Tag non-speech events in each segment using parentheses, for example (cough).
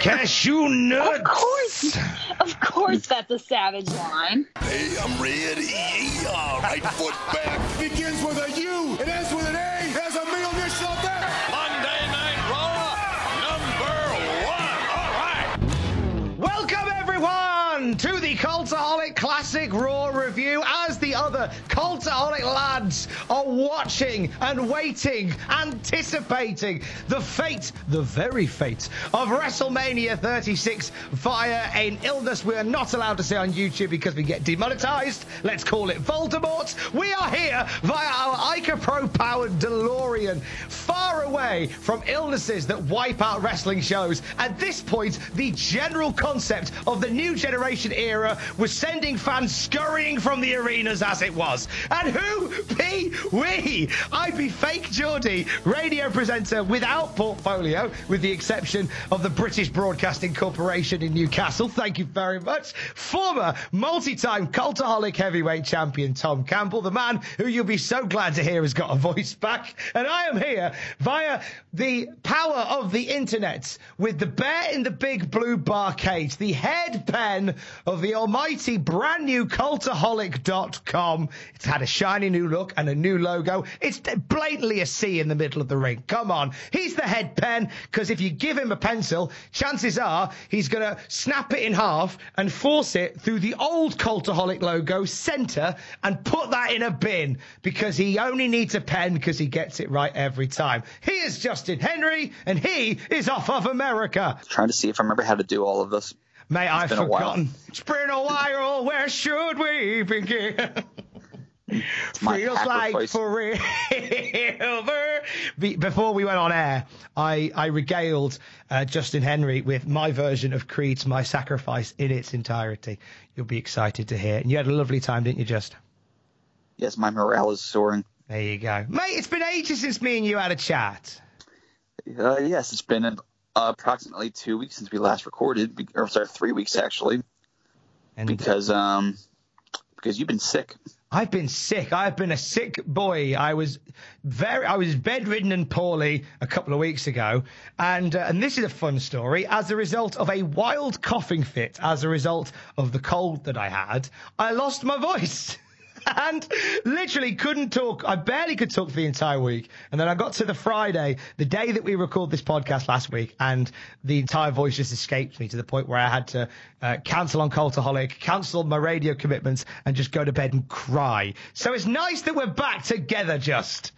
Cashew nuts. Of course, of course, that's a savage line. Hey, I'm ready. Right foot back. Begins with a U It ends with an A. Cultaholic lads are watching and waiting, anticipating the fate, the very fate of WrestleMania 36 via an illness we're not allowed to say on YouTube because we get demonetized. Let's call it Voldemort. We are here via our Ica Pro powered DeLorean, far away from illnesses that wipe out wrestling shows. At this point, the general concept of the new generation era was sending fans scurrying from the arenas as it was. And who be we? I'd be fake Geordie, radio presenter without portfolio, with the exception of the British Broadcasting Corporation in Newcastle. Thank you very much. Former multi-time cultaholic heavyweight champion Tom Campbell, the man who you'll be so glad to hear has got a voice back. And I am here via the power of the internet with the bear in the big blue bar cage, the head pen of the almighty brand new cultaholic.com. It's had a shiny new look and a new logo. It's blatantly a C in the middle of the ring. Come on. He's the head pen because if you give him a pencil, chances are he's going to snap it in half and force it through the old cultaholic logo center and put that in a bin because he only needs a pen because he gets it right every time. He is Justin Henry and he is off of America. Trying to see if I remember how to do all of this. Mate, I've been a while. forgotten. It's been a while. Where should we begin? (laughs) Feels like forever. Before we went on air, I, I regaled uh, Justin Henry with my version of Creed's My Sacrifice in its entirety. You'll be excited to hear. And you had a lovely time, didn't you, Just? Yes, my morale is soaring. There you go. Mate, it's been ages since me and you had a chat. Uh, yes, it's been uh, approximately two weeks since we last recorded, or sorry, three weeks actually, And because um, because you've been sick. I've been sick. I've been a sick boy. I was very, I was bedridden and poorly a couple of weeks ago, and uh, and this is a fun story. As a result of a wild coughing fit, as a result of the cold that I had, I lost my voice. (laughs) And literally couldn't talk. I barely could talk for the entire week. And then I got to the Friday, the day that we recorded this podcast last week, and the entire voice just escaped me to the point where I had to uh, cancel on Cultaholic, cancel my radio commitments, and just go to bed and cry. So it's nice that we're back together, just.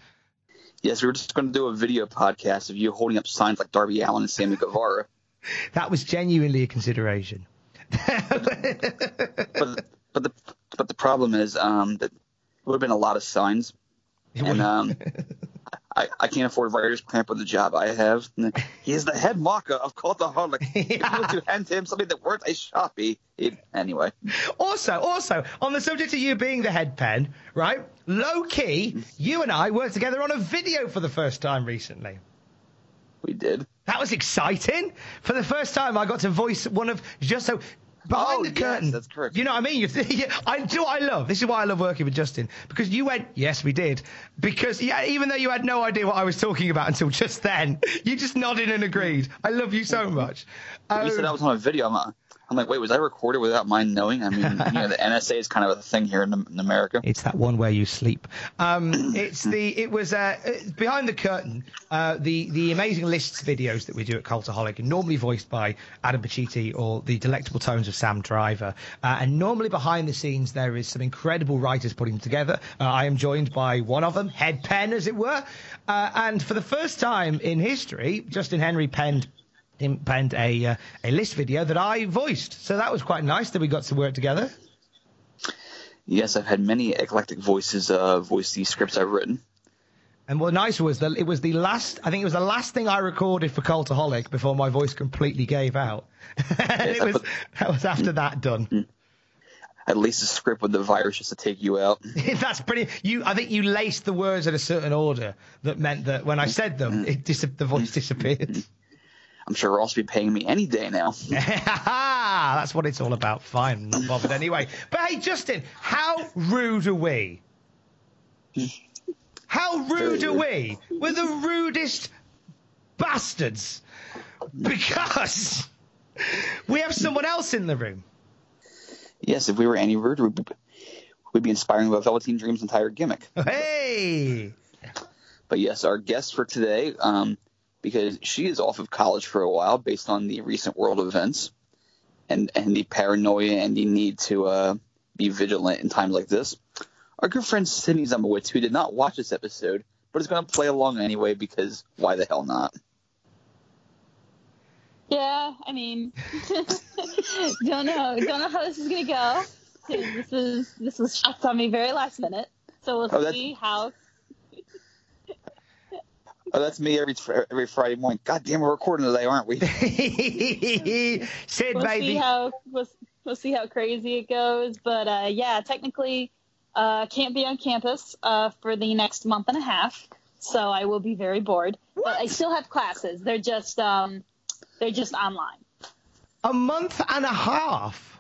Yes, we were just going to do a video podcast of you holding up signs like Darby Allin and Sammy Guevara. That was genuinely a consideration. But but the but the problem is um, that would have been a lot of signs, and um, I, I can't afford writer's cramp with the job I have. He is the head mocker of Cultaholic. (laughs) If you were to hand him something that weren't a sharpie, it, anyway. Also, also, on the subject of you being the head pen, right? Low key, you and I worked together on a video for the first time recently. We did. That was exciting. For the first time, I got to voice one of just so behind Oh, the yes, curtain. that's correct. You know what I mean? You, (laughs) yeah, I do. What I love. This is why I love working with Justin because you went. Yes, we did. Because yeah, even though you had no idea what I was talking about until just then, (laughs) you just nodded and agreed. I love you so (laughs) much. You Um, said I was on a video. I'm, uh, I'm like, wait, was I recorded without mine knowing? I mean, you know, the (laughs) NSA is kind of a thing here in, in America. It's that one where you sleep. Um, (clears throat) it's the it was uh, behind the curtain. Uh, the the amazing lists videos that we do at Cultaholic, normally voiced by Adam Pacitti or the delectable tones of Sam Driver. Uh, and normally behind the scenes there is some incredible writers putting them together. Uh, I am joined by one of them, Head Pen, as it were. Uh, and for the first time in history, Justin Henry penned penned a uh, a list video that I voiced. So that was quite nice that we got to work together. Yes, I've had many eclectic voices uh, voice these scripts I've written. And what nice was that it was the last. I think it was the last thing I recorded for Cultaholic before my voice completely gave out. (laughs) it was, that was after that done. Mm. At least a script with the virus just to take you out. (laughs) That's pretty. You, I think you laced the words in a certain order that meant that when I said them, it dis- the voice disappeared. I'm sure Ross will be paying me any day now. (laughs) That's what it's all about. Fine, not bothered anyway. But hey, Justin, how rude are we? How rude are we? We're the rudest bastards because we have someone else in the room. Yes, if we were any ruder, we'd be, we'd be inspiring about Velveteen Dream's entire gimmick. Hey! But yes, our guest for today, um, because she is off of college for a while based on the recent world events and, and the paranoia and the need to uh, be vigilant in times like this. Our good friend Sydney Zumowitz, who did not watch this episode, but is going to play along anyway because why the hell not? Yeah, I mean, (laughs) don't know, don't know how this is gonna go. This is this was shocked on me very last minute, so we'll oh, see how. Oh, that's me every every Friday morning. God damn, we're recording today, aren't we? (laughs) Sid, we'll baby. See how, we'll, we'll see how crazy it goes, but uh, yeah, technically, uh, can't be on campus uh, for the next month and a half, so I will be very bored. What? But I still have classes. They're just um, they're just online. A month and a half.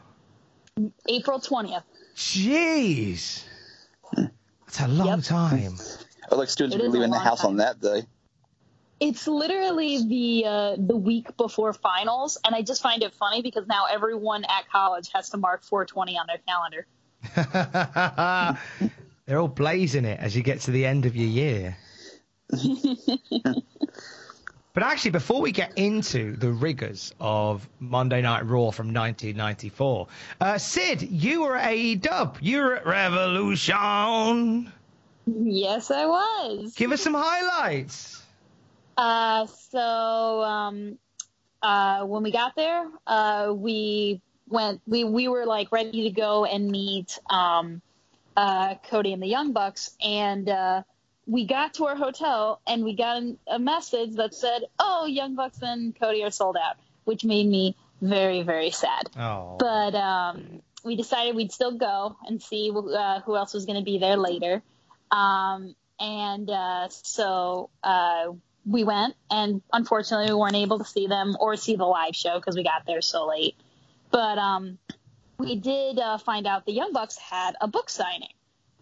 April 20th. Jeez. That's a long yep. time. Oh, like students will be leaving the house time. on that day. It's literally the uh, the week before finals, and I just find it funny because now everyone at college has to mark 420 on their calendar. (laughs) They're all blazing it as you get to the end of your year. (laughs) But actually, before we get into the rigors of Monday Night Raw from 1994, uh, Sid, you were at AEW. You were at Revolution. Yes, I was. Give us some highlights. Uh, so um, uh, when we got there, uh, we went. We we were like ready to go and meet um, uh, Cody and the Young Bucks, and uh, we got to our hotel and we got a message that said, "Oh, Young Bucks and Cody are sold out," which made me very, very sad. Oh. But um, we decided we'd still go and see uh, who else was going to be there later. Um, and uh, so uh, we went, and unfortunately, we weren't able to see them or see the live show because we got there so late. But um, we did uh, find out the Young Bucks had a book signing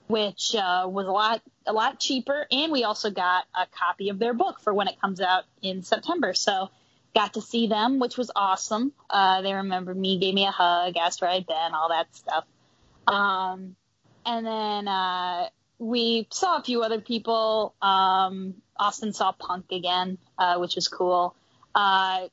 which uh, was a lot a lot cheaper, and we also got a copy of their book for when it comes out in September. So got to see them, which was awesome. Uh, they remembered me, gave me a hug, asked where I'd been, all that stuff. Um, and then uh, we saw a few other people. Um, Austin saw Punk again, uh, which was cool. Uh,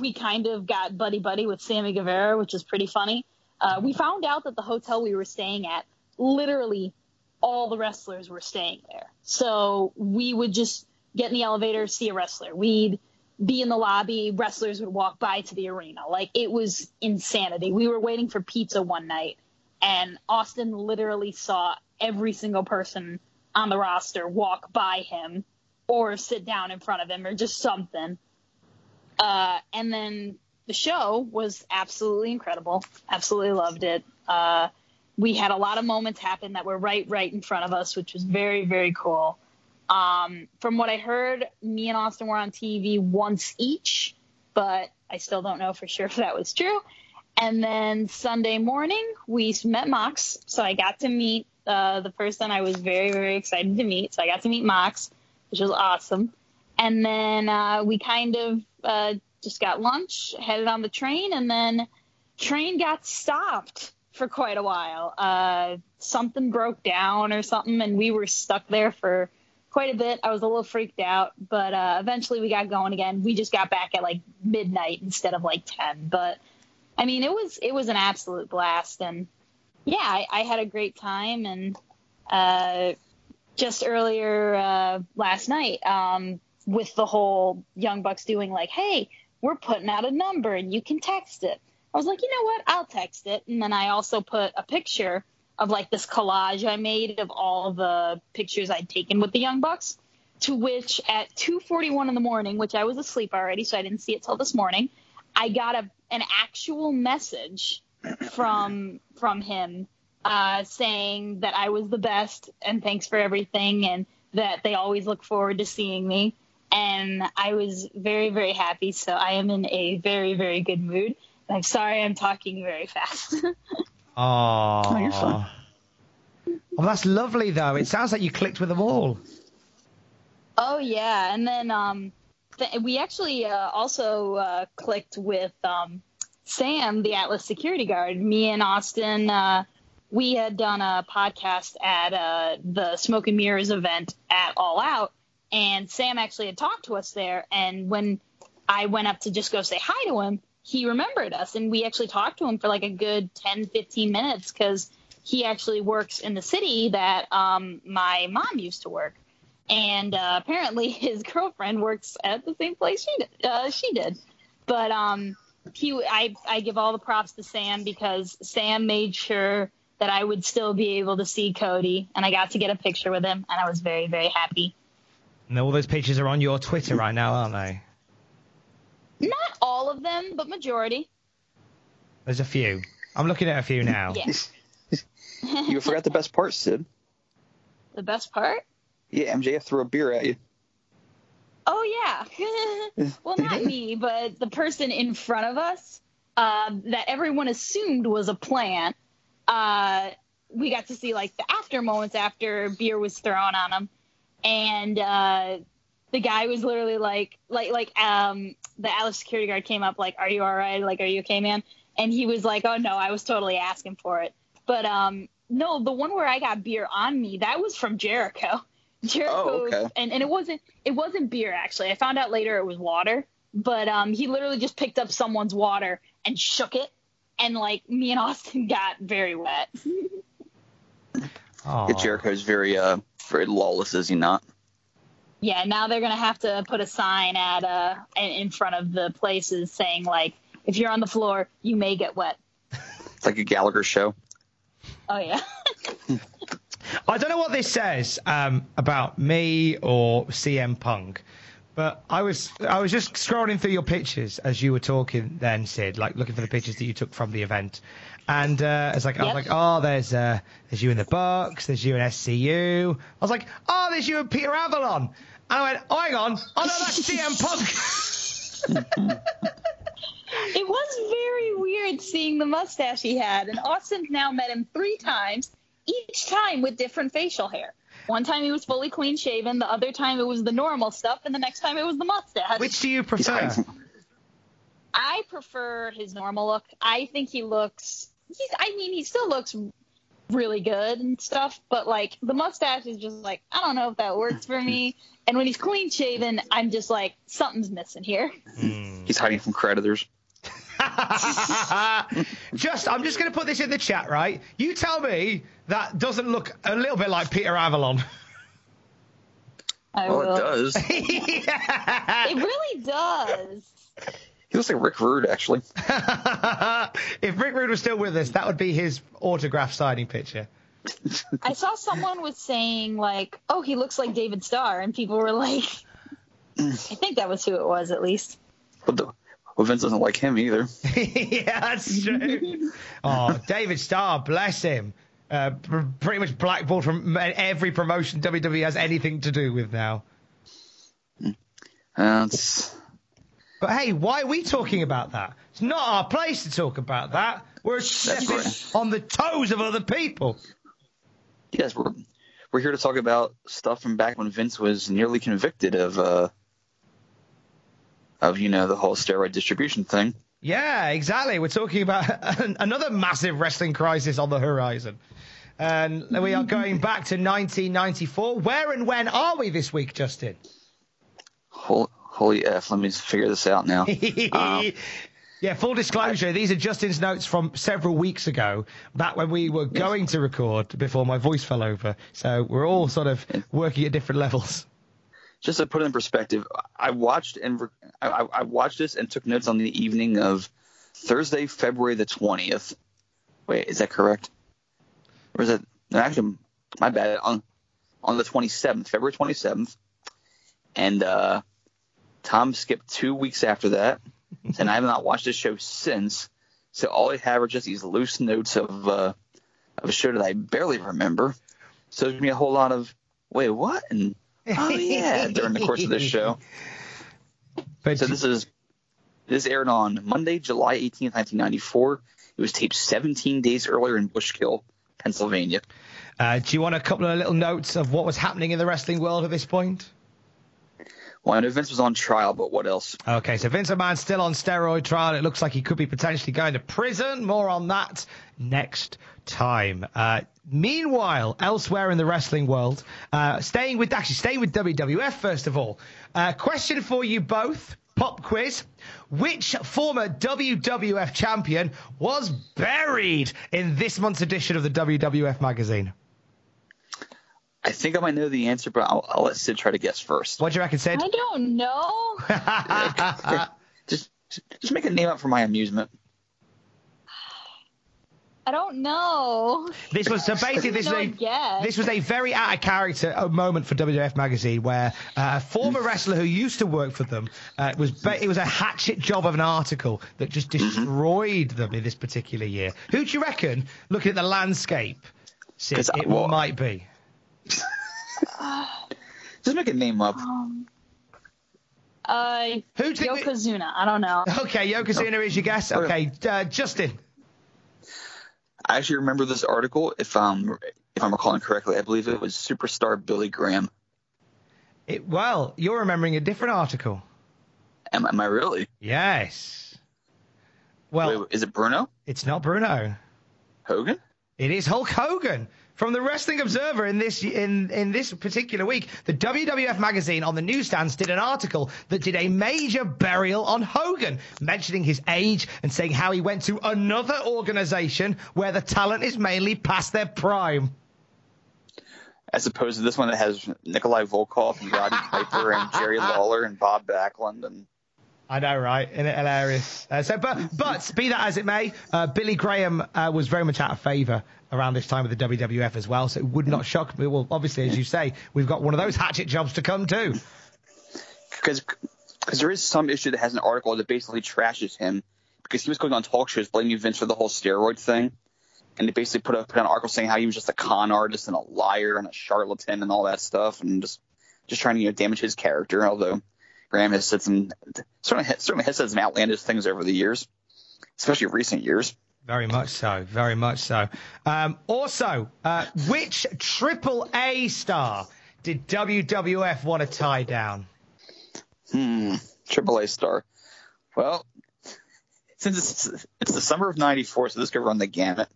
we kind of got buddy buddy with Sammy Guevara, which was pretty funny. Uh, we found out that the hotel we were staying at literally all the wrestlers were staying there. So we would just get in the elevator, see a wrestler. We'd be in the lobby, wrestlers would walk by to the arena. Like it was insanity. We were waiting for pizza one night and Austin literally saw every single person on the roster walk by him or sit down in front of him or just something. Uh, and then the show was absolutely incredible. Absolutely loved it. Uh, we had a lot of moments happen that were right right in front of us, which was very very cool. Um, from what I heard, me and Austin were on TV once each, but I still don't know for sure if that was true. And then Sunday morning, we met Mox, so I got to meet uh, the person I was very very excited to meet. So I got to meet Mox, which was awesome. And then uh, we kind of uh, just got lunch, headed on the train, and then train got stopped for quite a while. Uh, something broke down or something, and we were stuck there for quite a bit. I was a little freaked out, but uh, eventually we got going again. We just got back at like midnight instead of like ten. But I mean, it was it was an absolute blast, and yeah, I, I had a great time. And uh, just earlier uh, last night, um, with the whole Young Bucks doing like, hey, we're putting out a number and you can text it. I was like, you know what? I'll text it. And then I also put a picture of like this collage I made of all the pictures I'd taken with the Young Bucks. To which at 2:41 in the morning, which I was asleep already, so I didn't see it till this morning, I got a an actual message from from him uh, saying that I was the best and thanks for everything and that they always look forward to seeing me. And I was very very happy. So I am in a very very good mood. I'm sorry I'm talking very fast. (laughs) Oh, Oh, you're fine. Well, that's lovely though. It sounds like you clicked with them all. oh yeah, and then um, we actually uh, also uh, clicked with um, Sam, the Atlas security guard. Me and Austin, uh, we had done a podcast at uh, the Smoke and Mirrors event at All Out, and Sam actually had talked to us there. And when I went up to just go say hi to him, he remembered us, and we actually talked to him for like a good 10, 15 minutes because he actually works in the city that um, my mom used to work. And uh, apparently (laughs) his girlfriend works at the same place she did. Uh, she did. But um, he, I, I give all the props to Sam because Sam made sure that I would still be able to see Cody, and I got to get a picture with him, and I was very, very happy. And all those pictures are on your Twitter right now, aren't they? Not all of them, but majority. There's a few. I'm looking at a few now. Yeah. (laughs) You forgot the best part, Sid. The best part? Yeah, MJF threw a beer at you. Oh yeah. (laughs) well, not (laughs) me, but the person in front of us um, that everyone assumed was a plant. Uh, we got to see like the after moments after beer was thrown on him, and uh, the guy was literally like, like, like, um, the Alice security guard came up like, "Are you all right? Like, are you okay, man?" And he was like, "Oh no, I was totally asking for it." But um, no, the one where I got beer on me, that was from Jericho. Jericho, Oh, okay. and, and it wasn't it wasn't beer actually. I found out later it was water, but um, he literally just picked up someone's water and shook it, and like me and Austin (laughs) got very wet. Aw. Yeah, Jericho's very uh very lawless, is he not? yeah, now they're gonna have to put a sign at uh in in front of the places saying like, if you're on the floor, you may get wet. It's like a Gallagher show. Oh yeah. (laughs) I don't know what this says um, about me or CM Punk, but I was I was just scrolling through your pictures as you were talking then, Sid, like looking for the pictures that you took from the event. And uh, it's like I was Yep. like, oh, there's uh, there's you in the box, there's you in SCU. I was like, oh, there's you and Peter Avalon. And I went, oh, hang on, oh no, that's CM Punk. (laughs) It was very weird seeing the mustache he had, and Austin's now met him three times, each time with different facial hair. One time he was fully clean shaven, the other time it was the normal stuff, and the next time it was the mustache. Which do you prefer? I prefer his normal look. I think he looks. He's. I mean, he still looks really good and stuff, but like the mustache is just like I don't know if that works for me. And when he's clean shaven, I'm just like something's missing here. Hmm. He's hiding from creditors. (laughs) just, I'm just going to put this in the chat, right? You tell me that doesn't look a little bit like Peter Avalon. I oh, Well, will. it does. (laughs) It really does. He looks like Rick Rude, actually. (laughs) if Rick Rude was still with us, that would be his autograph signing picture. I saw someone was saying like, "Oh, he looks like David Starr," and people were like, "I think that was who it was, at least." But the, well, Vince doesn't like him either. (laughs) yeah, that's true. (laughs) oh, David Starr, bless him. Uh, pr- pretty much blackballed from every promotion WWE has anything to do with now. Uh, But hey, why are we talking about that? It's not our place to talk about that. We're stepping right. on the toes of other people. yes, we're we're here to talk about stuff from back when Vince was nearly convicted of uh of you know the whole steroid distribution thing. Yeah, exactly. We're talking about (laughs) another massive wrestling crisis on the horizon. And we are going back to 1994. Where and when are we this week, Justin? Holy, holy F, let me figure this out now. (laughs) um, yeah, full disclosure, these are Justin's notes from several weeks ago, back when we were going to record before my voice fell over. So we're all sort of working at different levels. Just to put it in perspective, I watched and I, I watched this and took notes on the evening of Thursday, February the 20th. Wait, is that correct? Or is it actually my bad on on the 27th, February 27th, and uh, Tom skipped two weeks after that, (laughs) and I have not watched this show since. So all I have are just these loose notes of uh, of a show that I barely remember. So there's gonna be a whole lot of wait what and oh yeah (laughs) during the course of this show. But so this is this aired on Monday, July 18th, 1994. It was taped 17 days earlier in Bushkill, Pennsylvania. Uh, do you want a couple of little notes of what was happening in the wrestling world at this point? Well, I know Vince was on trial, but what else? Okay, so Vince McMahon's still on steroid trial. It looks like he could be potentially going to prison. More on that next time. Uh, meanwhile, elsewhere in the wrestling world, uh, staying with actually staying with WWF first of all. Uh, question for you both. Pop quiz. Which former WWF champion was buried in this month's edition of the WWF magazine? I think I might know the answer, but I'll, I'll let Sid try to guess first. What do you reckon, Sid? I don't know. (laughs) just, just make a name up for my amusement. I don't know. This was so basically this was a this was a very out of character moment for WWF magazine where uh, a former wrestler who used to work for them uh, was it was a hatchet job of an article that just mm-hmm. destroyed them in this particular year. Who do you reckon, looking at the landscape, Sid, it well, might be? (laughs) Just make a name up. Um, uh, Who Yokozuna. We... I don't know. Okay, Yokozuna is your guess. Okay, uh, Justin. I actually remember this article. If um if I'm recalling correctly, I believe it was superstar Billy Graham. It, well, you're remembering a different article. Am, am I really? Yes. Well, Wait, is it Bruno? It's not Bruno. Hogan? It is Hulk Hogan. From the Wrestling Observer in this in in this particular week, the WWF magazine on the newsstands did an article that did a major burial on Hogan, mentioning his age and saying how he went to another organization where the talent is mainly past their prime. As opposed to this one that has Nikolai Volkov and Roddy Piper and Jerry (laughs) Lawler and Bob Backlund and I know, right? Isn't it hilarious? Uh, so, but but be that as it may, uh, Billy Graham uh, was very much out of favour around this time with the WWF as well. So it would not shock me. Well, obviously, as you say, we've got one of those hatchet jobs to come too. Because because there is some issue that has an article that basically trashes him because he was going on talk shows blaming Vince for the whole steroid thing. And they basically put, a, put an article saying how he was just a con artist and a liar and a charlatan and all that stuff and just just trying to you know, damage his character. Although Has said some certainly certainly has said some outlandish things over the years, especially recent years. Very much so. Very much so. Um, also, uh, which Triple A star did WWF want to tie down? Hmm. Triple A star. Well, since it's, it's the summer of '94, so this could run the gamut.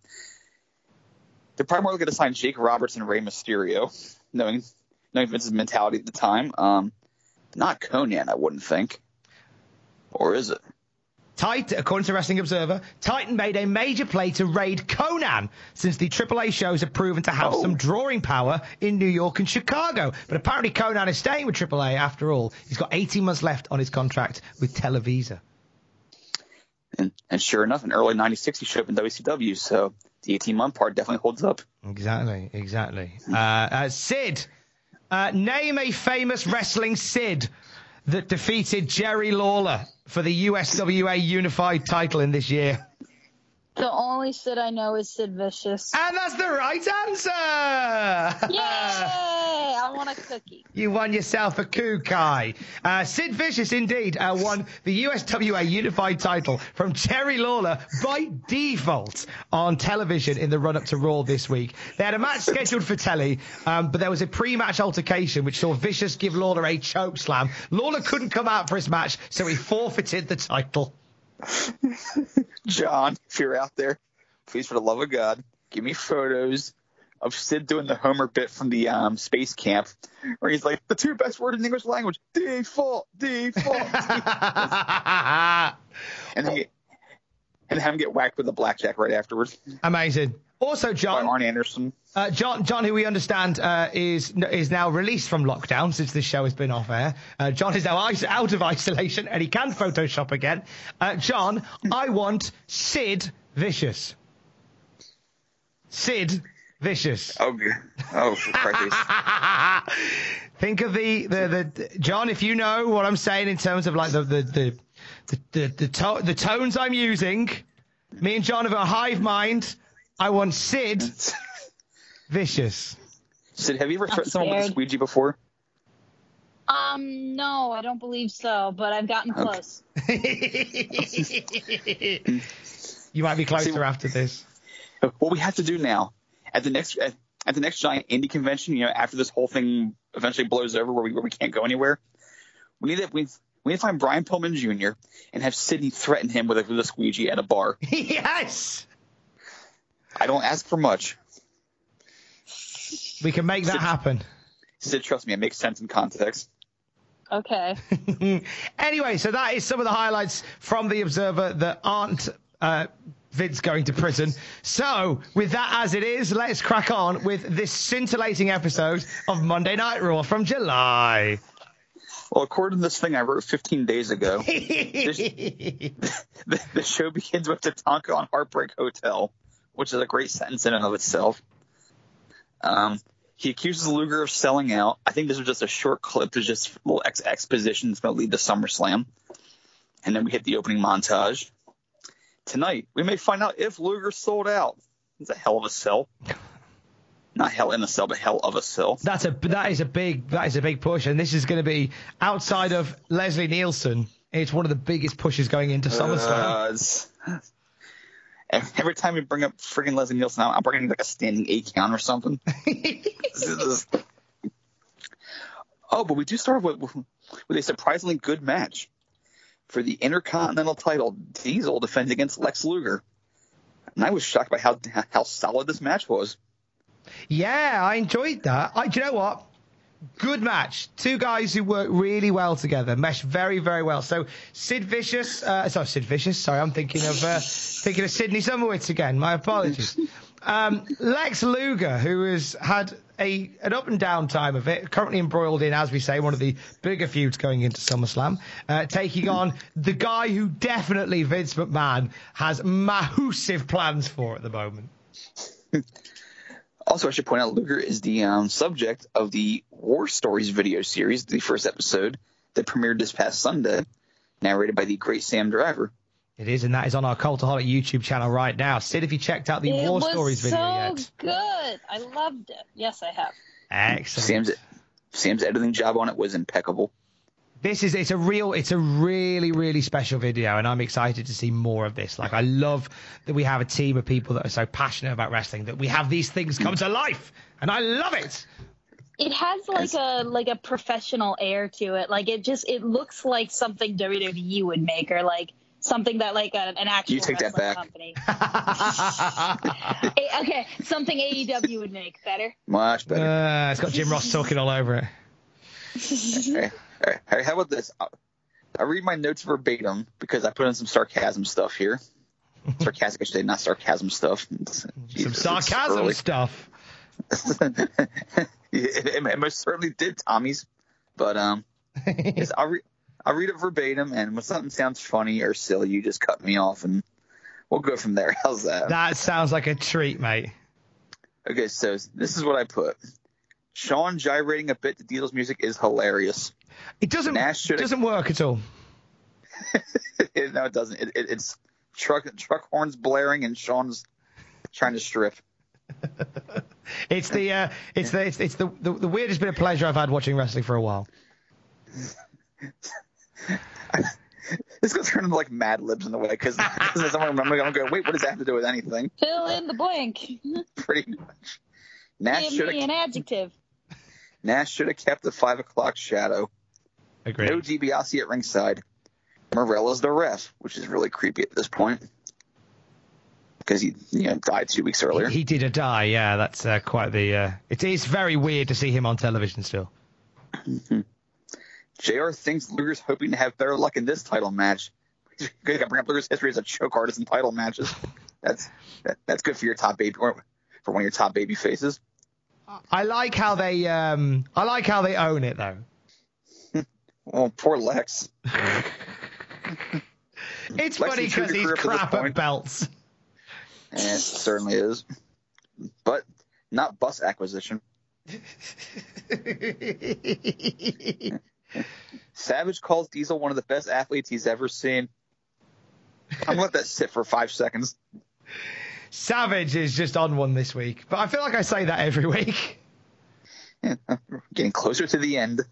They're probably going to sign Jake Roberts and Rey Mysterio, knowing knowing Vince's mentality at the time. Um, not Konnan, I wouldn't think. Or is it? Titan, according to Wrestling Observer, Titan made a major play to raid Konnan since the AAA shows have proven to have oh. some drawing power in New York and Chicago. But apparently Konnan is staying with AAA after all. He's got 18 months left on his contract with Televisa. And, and sure enough, in early 96, he showed up in WCW, so the 18 month part definitely holds up. Exactly, exactly. Uh, uh, Sid, uh, name a famous wrestling Sid that defeated Jerry Lawler for the USWA Unified title in this year. The only Sid I know is Sid Vicious. And that's the right answer! Yay! I want a cookie. You won yourself a Kukai. Uh, Sid Vicious, indeed, uh, won the USWA Unified title from Jerry Lawler by default on television in the run up to Raw this week. They had a match scheduled for telly, um, but there was a pre match altercation which saw Vicious give Lawler a choke slam. Lawler couldn't come out for his match, so he forfeited the title. (laughs) John, if you're out there, please, for the love of God, give me photos of Sid doing the Homer bit from the um, space camp, where he's like, the two best words in English language, default, default, (laughs) and then get, and have him get whacked with a blackjack right afterwards Amazing. Also, John. by Arn Anderson. uh, John, John, who we understand uh, is is now released from lockdown since this show has been off air. Uh, John is now out of isolation and he can Photoshop again. Uh, John, I want Sid Vicious. Sid Vicious. Oh, g- oh, for Christ. (laughs) Think of the, the, the John, if you know what I'm saying in terms of like the the the the the, the, to, the tones I'm using. Me and John have a hive mind. I want Sid (laughs) Vicious. Sid, have you ever threatened someone with a squeegee before? Um, no, I don't believe so, but I've gotten close. (laughs) you might be closer See- after this. what we have to do now at the next at, at the next giant indie convention, you know, after this whole thing eventually blows over, where we where we can't go anywhere, we need to we, we need to find Brian Pillman Jr. and have Sydney threaten him with a, with a squeegee at a bar. (laughs) yes, I don't ask for much. we can make that happen. Sid, trust me, it makes sense in context. Okay. (laughs) anyway, so that is some of the highlights from the Observer that aren't uh, Vince going to prison. So, with that as it is, let's crack on with this scintillating episode of Monday Night Raw from July. Well, according to this thing I wrote 15 days ago, (laughs) (laughs) the, the show begins with Tatanka on Heartbreak Hotel, which is a great sentence in and of itself. Um, he accuses Luger of selling out. I think this was just a short clip. There's just a little ex- exposition that's going to lead to SummerSlam. And then we hit the opening montage. Tonight, we may find out if Luger sold out. It's a hell of a sell. (laughs) Not hell in a cell, but hell of a sell. That's a that is a big that is a big push, and this is going to be outside of Leslie Nielsen. It's one of the biggest pushes going into SummerSlam. Uh, (laughs) every time we bring up friggin' Leslie Nielsen, I'm bringing like a standing eight count or something. (laughs) Oh, but we do start with, with a surprisingly good match for the Intercontinental title. Diesel defends against Lex Luger, and I was shocked by how how solid this match was. Yeah, I enjoyed that. I, do you know what? Good match. Two guys who work really well together, mesh very, very well. So Sid Vicious, uh, sorry, Sid Vicious. Sorry, I'm thinking of uh, thinking of Sydney Summerwitz again. My apologies. (laughs) Um, Lex Luger, who has had a an up and down time of it, currently embroiled in, as we say, one of the bigger feuds going into SummerSlam, uh, taking on the guy who definitely Vince McMahon has massive plans for at the moment. Also, I should point out Luger is the um, subject of the War Stories video series, the first episode that premiered this past Sunday, narrated by the great Sam Driver. It is, and that is on our Cultaholic YouTube channel right now. Sid, have you checked out the it War was Stories so video yet? good. I loved it. Yes, I have. Excellent. Sam's Sam's editing job on it was impeccable. This is it's a real it's a really really special video, and I'm excited to see more of this. Like I love that we have a team of people that are so passionate about wrestling that we have these things come to life, and I love it. It has like a like a professional air to it. Like it just it looks like something WWE would make, or like something that like a, an actual You take that wrestling back. company. (laughs) Okay, something AEW would make better. Much better. Uh, it's got Jim Ross talking all over it. Hey, hey, hey, how about this? I, I read my notes verbatim because I put in some sarcasm stuff here. (laughs) Sarcastic, I should say, not sarcasm stuff. Some Jesus, it's sarcasm early. stuff. (laughs) it, it- it most certainly did, Tommy's. But um, yes, I'll, re- I'll read it verbatim, and when something sounds funny or silly, you just cut me off, and we'll go from there. (laughs) How's that? That sounds like a treat, mate. Okay, so this is what I put. Shawn gyrating a bit to Diesel's music is hilarious. It doesn't Nash should've- doesn't work at all. (laughs) no, it doesn't. It, it, it's truck truck horns blaring and Shawn's trying to strip. (laughs) It's the uh, it's the it's, it's the, the the weirdest bit of pleasure I've had watching wrestling for a while. (laughs) This gonna turn into like Mad Libs in a way because as I'm remembering, I'm going, wait, what does that have to do with anything? Fill in the blank. (laughs) Pretty much. Nash Give should me an have adjective. Nash should have kept the five o'clock shadow. Agreed. No DiBiase at ringside. Marella's the ref, which is really creepy at this point because he you know died two weeks earlier. He did a die, yeah. That's uh, quite the. Uh, it is very weird to see him on television still. Jr. thinks Luger's hoping to have better luck in this title match. (laughs) Going to bring up Luger's history as a choke artist in title matches. That's that, that's good for your top baby for one of your top baby faces. I like how they um I like how they own it though. well, (laughs) poor Lex. (laughs) it's funny because he's crap at belts. And it certainly is. But not bus acquisition. Savage calls Diesel one of the best athletes he's ever seen. I'm gonna let that sit for five seconds. Savage is just on one this week, but I feel like I say that every week. Yeah, (laughs) getting closer to the end.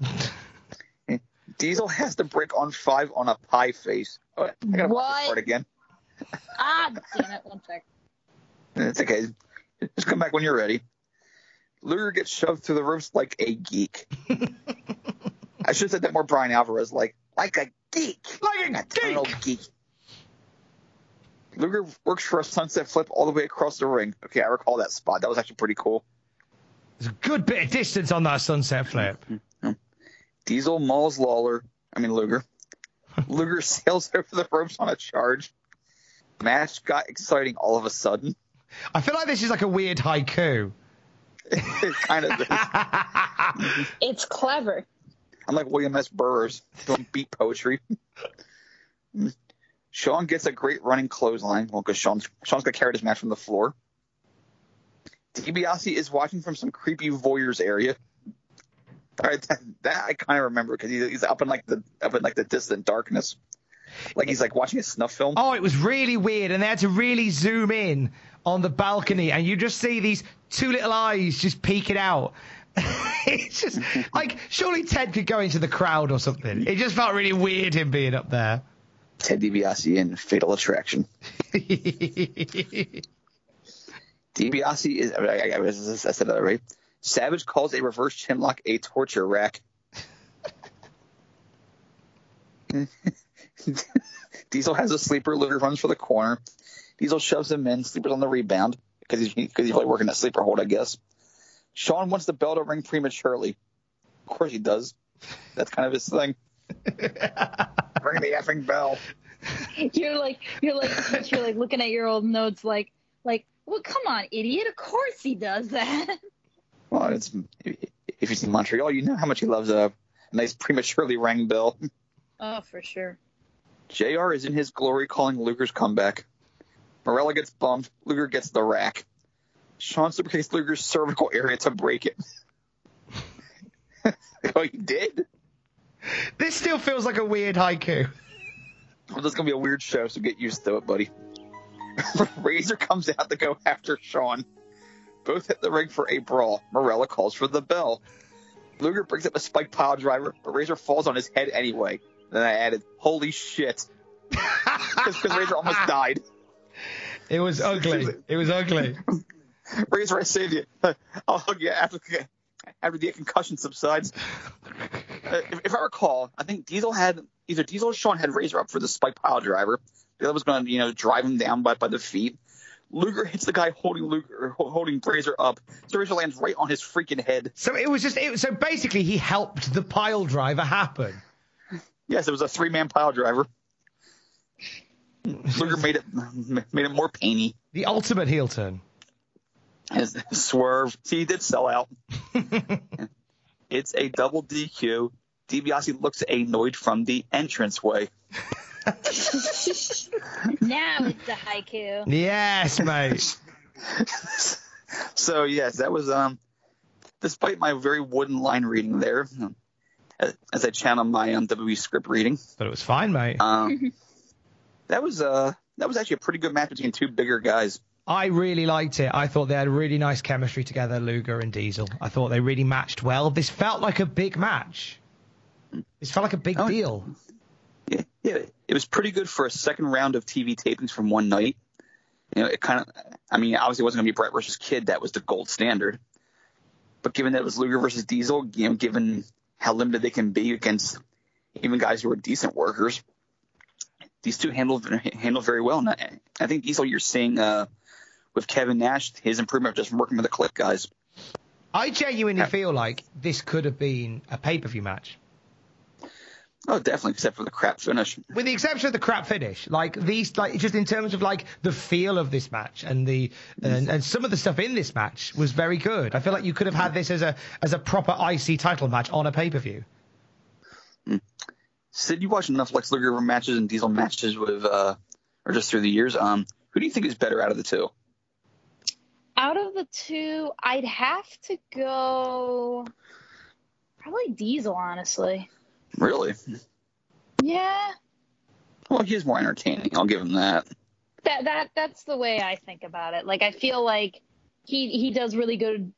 (laughs) Diesel has to break on five on a pie face. Oh, I gotta what? part again. ah, damn it! One sec. It's okay. Just come back when you're ready. Luger gets shoved through the ropes like a geek. (laughs) I should have said that more Bryan Alvarez like like a geek. Like a eternal geek. geek. Luger works for a sunset flip all the way across the ring. Okay, I recall that spot. That was actually pretty cool. There's a good bit of distance on that sunset flip. Mm-hmm. Mm-hmm. Diesel mauls Lawler. I mean Luger. (laughs) Luger sails over the ropes on a charge. Match got exciting all of a sudden. I feel like this is like a weird haiku. It (laughs) kind of is. (laughs) It's clever. I'm like William S. Burroughs doing beat poetry. Shawn gets a great running clothesline. Well, because Shawn's, Shawn's got carried his match from the floor. DiBiase is watching from some creepy voyeurs area. All right, that, that I kind of remember because he, he's up in like the up in like the distant darkness, like he's like watching a snuff film. Oh, it was really weird, and they had to really zoom in on the balcony, and you just see these two little eyes just peeking out. (laughs) it's just like surely Ted could go into the crowd or something. It just felt really weird him being up there. Ted DiBiase in Fatal Attraction. (laughs) DiBiase is, I, I, I, I said that right. Savage calls a reverse chinlock a torture rack. (laughs) Diesel has a sleeper. Luger runs for the corner. Diesel shoves him in. Sleeper's on the rebound because he's, cause he's like working a sleeper hold, I guess. Shawn wants the bell to ring prematurely. Of course he does. That's kind of his thing. (laughs) Ring the effing bell. You're like you're like you're like looking at your old notes like like well come on idiot of course he does that. Well, it's if you see Montreal, you know how much he loves a nice prematurely rang bell. Oh, for sure. Jr. is in his glory calling Luger's comeback. Marella gets bumped. Luger gets the rack. Shawn superkicks Luger's cervical (laughs) area to break it. (laughs) oh, he did? This still feels like a weird haiku. Well, this is going to be a weird show, so get used to it, buddy. (laughs) Razor comes out to go after Shawn. Both hit the ring for a brawl. Marella calls for the bell. Luger brings up a spike pile driver, but Razor falls on his head anyway. Then I added, holy shit. Because Razor almost died. It was ugly. It was ugly. Razor, I saved you. I'll hug you after, after the concussion subsides. Uh, if, if, I recall, I think Diesel had either Diesel or Shawn had Razor up for the spike pile driver. The other was going to, you know, drive him down by, by the feet. Luger hits the guy holding Luger, holding Razor up. So Razor lands right on his freaking head. So it was just, it, so basically he helped the pile driver happen. Yes, it was a three man pile driver. Luger made it made it more painy. The ultimate heel turn. His swerve. See, he did sell out. (laughs) it's a double DQ. DiBiase looks annoyed from the entranceway. (laughs) now it's a haiku. Yes, mate. (laughs) so yes, that was um. Despite my very wooden line reading there, as I channel my um, WWE script reading, but it was fine, mate. Um, that was uh that was actually a pretty good match between two bigger guys. I really liked it. I thought they had really nice chemistry together, Luger and Diesel. I thought they really matched well. This felt like a big match. This felt like a big oh, deal. Yeah, yeah, it was pretty good for a second round of TV tapings from one night. You know, it kind of, I mean, obviously it wasn't going to be Bret versus Kid. That was the gold standard. But given that it was Luger versus Diesel, you know, given how limited they can be against even guys who are decent workers, these two handled handled very well. And I, I think Diesel, you're seeing uh, with Kevin Nash, his improvement just from working with the Kliq guys. I genuinely feel like this could have been a pay per view match. Oh, definitely, except for the crap finish. With the exception of the crap finish, like these, like just in terms of like the feel of this match and the and, and some of the stuff in this match was very good. I feel like you could have had this as a as a proper IC title match on a pay per view. Sid, you watch enough Lex Luger matches and Diesel matches with, uh, or just through the years. Um, who do you think is better out of the two? Out of the two, I'd have to go probably Diesel, honestly. Really? Yeah, Well, he's more entertaining. I'll give him that. that that that's the way I think about it. Like I feel like he he does really good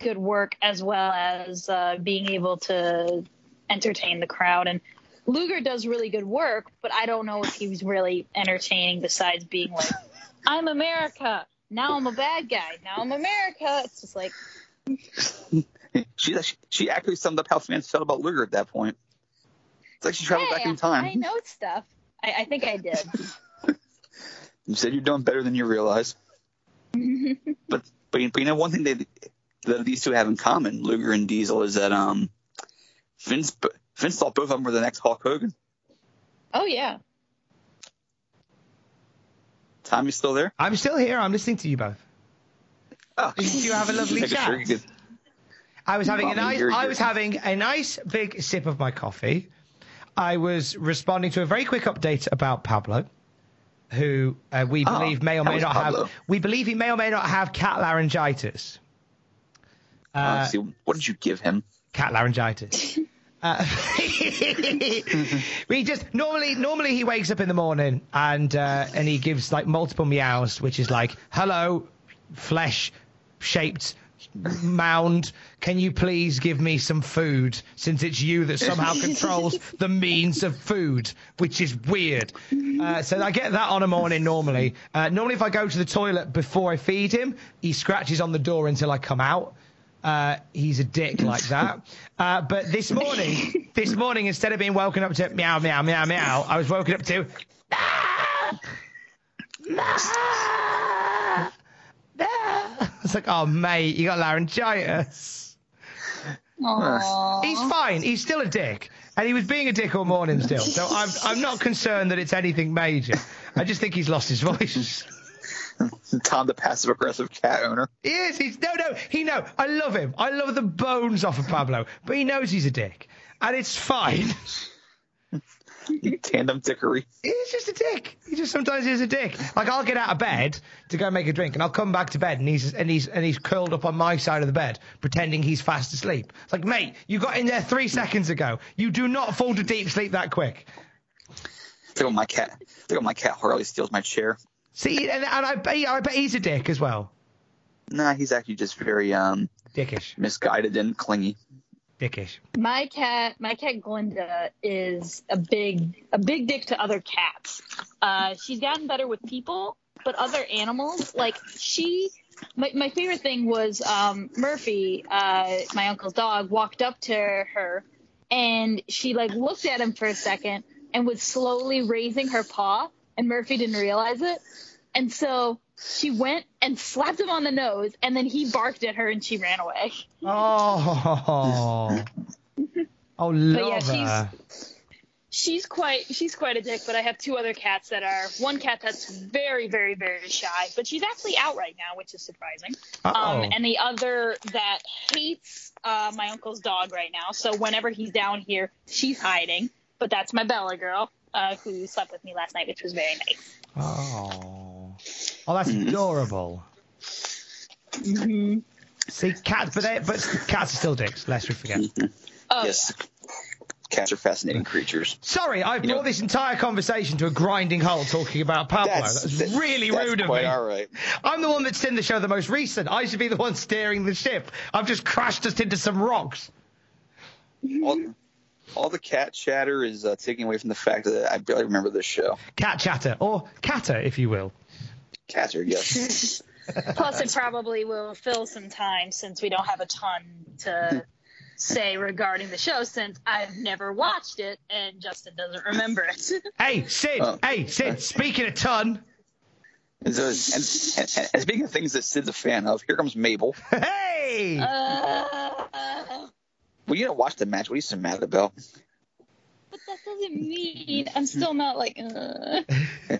good work as well as uh, being able to entertain the crowd and Luger does really good work, but I don't know if he's really entertaining besides being like, (laughs) I'm America. Now I'm a bad guy. Now I'm America. It's just like, She she actually summed up how fans felt about Luger at that point. It's like she traveled hey, back in time. I know stuff. I, I think I did. (laughs) You said you're doing better than you realize. (laughs) but, but you but you know one thing they, that these two have in common, Luger and Diesel, is that um Vince Vince thought both of them were the next Hulk Hogan. Oh yeah. Tom, you still there? I'm still here. I'm listening to you both. Oh, You have a (laughs) lovely chat. sure could- I was having a nice. you're- I you're- was having a nice big sip of my coffee. I was responding to a very quick update about Pablo, who uh, we Ah, believe may or may not Pablo. have. We believe he may or may not have cat laryngitis. uh, Uh, see, what did you give him? cat laryngitis. (laughs) Uh, (laughs) we just normally normally he wakes up in the morning and uh, and he gives like multiple meows, which is like hello, flesh shaped mound. Can you please give me some food since it's you that somehow (laughs) controls the means of food, which is weird. Uh, so I get that on a morning normally. Uh, normally if I go to the toilet before I feed him, he scratches on the door until I come out. Uh, he's a dick like that. Uh, but this morning, (laughs) this morning, instead of being woken up to meow, meow, meow, meow, I was woken up to. "Ah! Ah! Ah!" It's like, oh, mate, you got laryngitis. Aww. He's fine. He's still a dick. And he was being a dick all morning still. So I'm, I'm not concerned that it's anything major. I just think he's lost his voice. (laughs) (laughs) Tom, the passive aggressive cat owner. He is. He's no, no. He know. I love him. I love the bones off of Pablo, but he knows he's a dick, and it's fine. (laughs) Tandem dickery. He's just a dick. He just sometimes is a dick. Like I'll get out of bed to go make a drink, and I'll come back to bed, and he's and he's and he's curled up on my side of the bed, pretending he's fast asleep. It's like, mate, you got in there three seconds ago. You do not fall to deep sleep that quick. Think of my cat. Think of my cat Harley steals my chair. See, and, and I bet I bet he's a dick as well. Nah, he's actually just very um Dickish, misguided and clingy. dickish. My cat, my cat Glinda is a big, a big dick to other cats. Uh, she's gotten better with people, but other animals, like she. My, my favorite thing was um, Murphy, uh, my uncle's dog, walked up to her, and she like looked at him for a second and was slowly raising her paw, and Murphy didn't realize it, and so she went and slapped him on the nose, and then he barked at her and she ran away. Oh, (laughs) oh, love yeah, she's- her. she's quite she's quite a dick but i have two other cats that are one cat that's very very very shy but she's actually out right now which is surprising Uh-oh. um, and the other that hates uh, my uncle's dog right now so whenever he's down here she's hiding but that's my bella girl uh, who slept with me last night which was very nice Oh, oh, that's Mm-hmm. adorable. See, cats, but they, but cats are still dicks. Lest we forget. oh yes. Cats are fascinating creatures. Sorry, I've know- brought this entire conversation to a grinding halt talking about Pablo. That's, that- really that's rude of quite me. all right. I'm the one that's in the show the most recent. I should be the one steering the ship. I've just crashed us into some rocks. All, all the cat chatter is uh, taking away from the fact that I barely remember this show. Cat chatter, or catter, if you will. Cats are yes. (laughs) plus it probably will fill some time since we don't have a ton to (laughs) say regarding the show since I've never watched it and Justin doesn't remember it. (laughs) Hey, Sid. Oh. Hey, Sid. Speaking of ton. And, so, and, and, and speaking of things that Sid's a fan of, here comes Mabel. Hey. Uh, Well, you didn't watch the match. What are you so mad about? but that doesn't mean I'm still not like. Uh.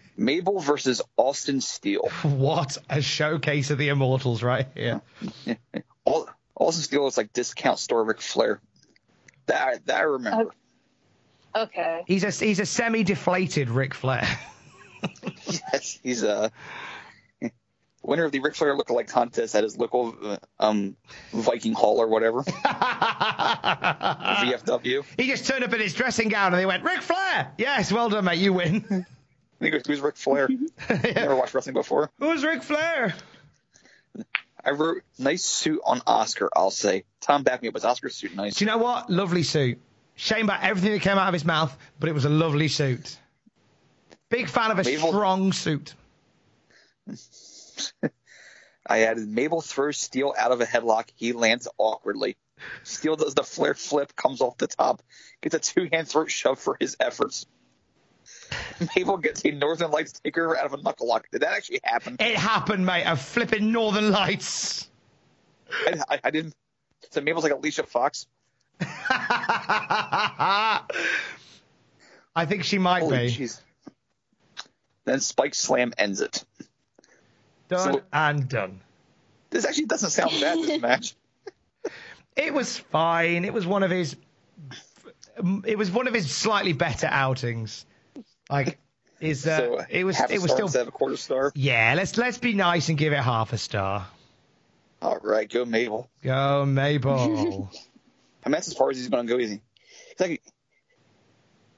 (laughs) Mabel versus Austin Steele. what a showcase of the immortals right here. (laughs) All, Austin Steele is like discount store Ric Flair. That I, that I remember. Okay. He's a he's a semi-deflated Ric Flair. (laughs) yes, he's a winner of the Ric Flair lookalike contest at his local um, Viking Hall or whatever. (laughs) VFW. He just turned up in his dressing gown and they went, Ric Flair! Yes, well done, mate. You win. (laughs) Think it who's Ric Flair. (laughs) Never watched wrestling before. Who's Ric Flair? I wrote nice suit on Oscar. I'll say Tom backed me up. with Oscar's suit nice? Do you know what? Lovely suit. Shame about everything that came out of his mouth, but it was a lovely suit. Big fan of a Mabel- strong suit. (laughs) I added Mabel throws Steel out of a headlock. He lands awkwardly. Steel does the flare flip, comes off the top, gets a two hand throat shove for his efforts. Mabel gets a Northern Lights taker out of a knuckle lock. Did that actually happen? It happened, mate. A flipping Northern Lights. I, I, I didn't. So Mabel's like Alicia Fox. (laughs) I think she might Holy be. jeez. Then Spike Slam ends it. Done So- and done. This actually doesn't sound bad. This (laughs) match. It was fine. It was one of his. It was one of his slightly better outings. Like, is uh, so it was it was still instead a quarter star. yeah. Let's let's be nice and give it half a star. All right, go Mabel. Go Mabel. (laughs) I mean, that's as far as he's going to go. Easy. It's like,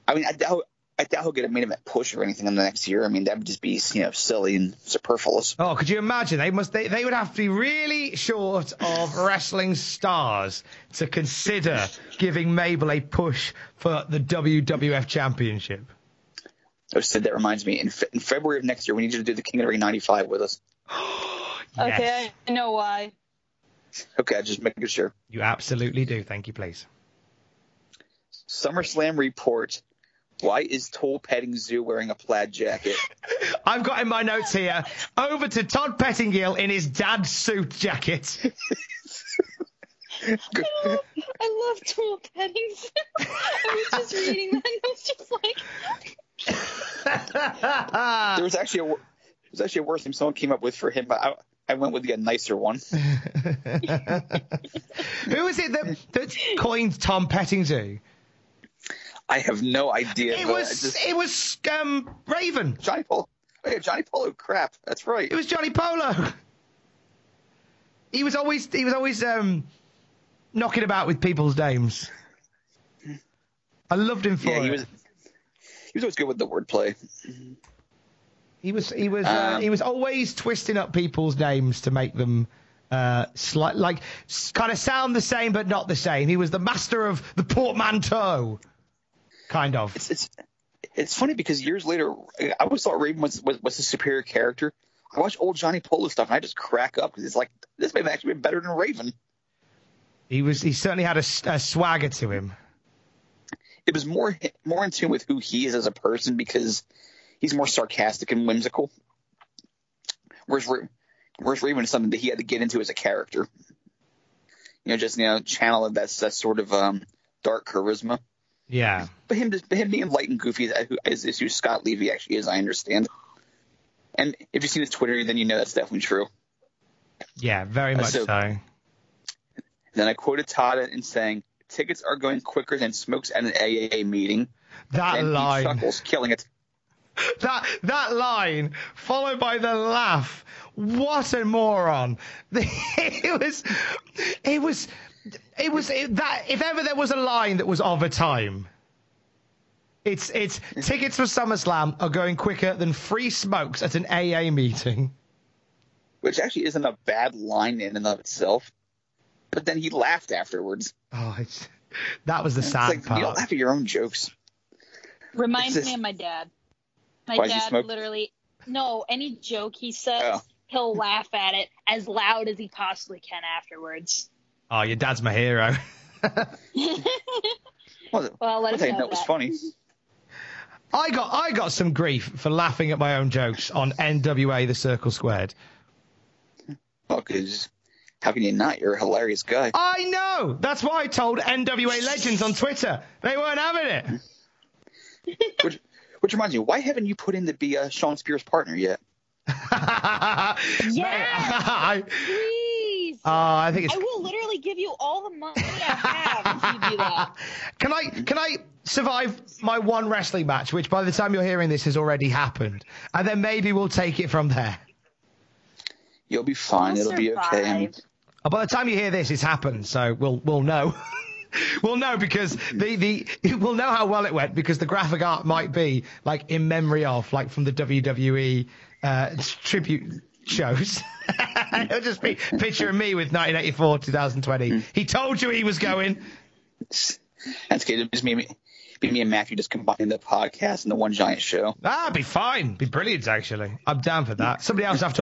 I mean, I doubt, I doubt he'll get a main event push or anything in the next year. I mean, that would just be, you know, silly and superfluous. oh, could you imagine? They must they, they would have to be really short of (laughs) wrestling stars to consider giving Mabel a push for the WWF Championship. Oh, Sid, that reminds me. In, fe- in February of next year, we need you to do the King of the Ring 95 with us. (gasps) Yes. Okay, I know why. Okay, I just making sure. You absolutely do. Thank you, please. SummerSlam report. Why is Toll Petting Zoo wearing a plaid jacket? (laughs) I've got in my notes here over to Todd Pettingill in his dad's suit jacket. (laughs) I love Tool Pettings. I was just reading that and I was just like, there was actually a wor- there was actually a worse name someone came up with for him, but I, I went with the nicer one. (laughs) Who is it that, that coined Tom Pettingzoo? I have no idea. It was just- it was um, Raven. Johnny Polo. Oh, yeah, Johnny Polo. Crap, that's right. It was Johnny Polo. He was always he was always um, knocking about with people's names. I loved him for yeah, he it. was. He was always good with the wordplay. He was he was uh, Um, he was always twisting up people's names to make them uh, slight like kind of sound the same but not the same. He was the master of the portmanteau, kind of. It's it's it's funny because years later, I always thought Raven was was, was a superior character. I watch old Johnny Polo stuff and I just crack up because it's like this may have actually been better than Raven. He was he certainly had a, s- a swagger to him. It was more more in tune with who he is as a person because he's more sarcastic and whimsical. Whereas whereas Raven is something that he had to get into as a character. You know, just you know, channel that that sort of um, dark charisma. Yeah, But him, but him being light and goofy is, is, is who Scott Levy actually is. I understand. And if you've seen his Twitter, then you know that's definitely true. yeah, very Uh, much so- so. Then I quoted Todd in saying, "Tickets are going quicker than smokes at an AAA meeting." That and line, chuckles, killing it. (laughs) that that line, followed by the laugh. What a moron! (laughs) It was, it was, it was it, that. If ever there was a line that was of a time, it's it's tickets for SummerSlam are going quicker than free smokes at an AA meeting. which actually isn't a bad line in and of itself. But then he laughed afterwards. Oh, it's, that was the It's sad like part. you don't laugh at your own jokes. reminds It's me of my dad. My Why, does he dad literally, no, any joke he says, Oh. he'll laugh at it as loud as he possibly can afterwards. Oh, your dad's my hero. (laughs) well, Well, let I us think know that was that. funny. I got I got some grief for laughing at my own jokes on NWA The Circle Squared. Well, 'cause how can you not? You're a hilarious guy. I know. That's why I told NWA Legends on Twitter. They weren't having it. (laughs) which, which reminds me, why haven't you put in to be uh, Shawn Spears' partner yet? (laughs) I, Please. uh, I think it's. I will literally give you all the money I have if (laughs) you do that. Can I can I survive my one wrestling match, which by the time you're hearing this has already happened, and then maybe we'll take it from there. You'll be fine. I'll It'll be okay. I mean, survive. By the time you hear this, it's happened, so we'll we'll know. (laughs) we'll know because the the (laughs) we'll know how well it went because the graphic art might be like in memory of like from the WWE uh, tribute shows. (laughs) It'll just be picture of me with 1984 2020. He told you he was going. that's good. It'll just be me, be me and Matthew just combining the podcast and the one giant show. Ah, it'd be fine. Be brilliant actually. I'm down for that. Somebody else have to.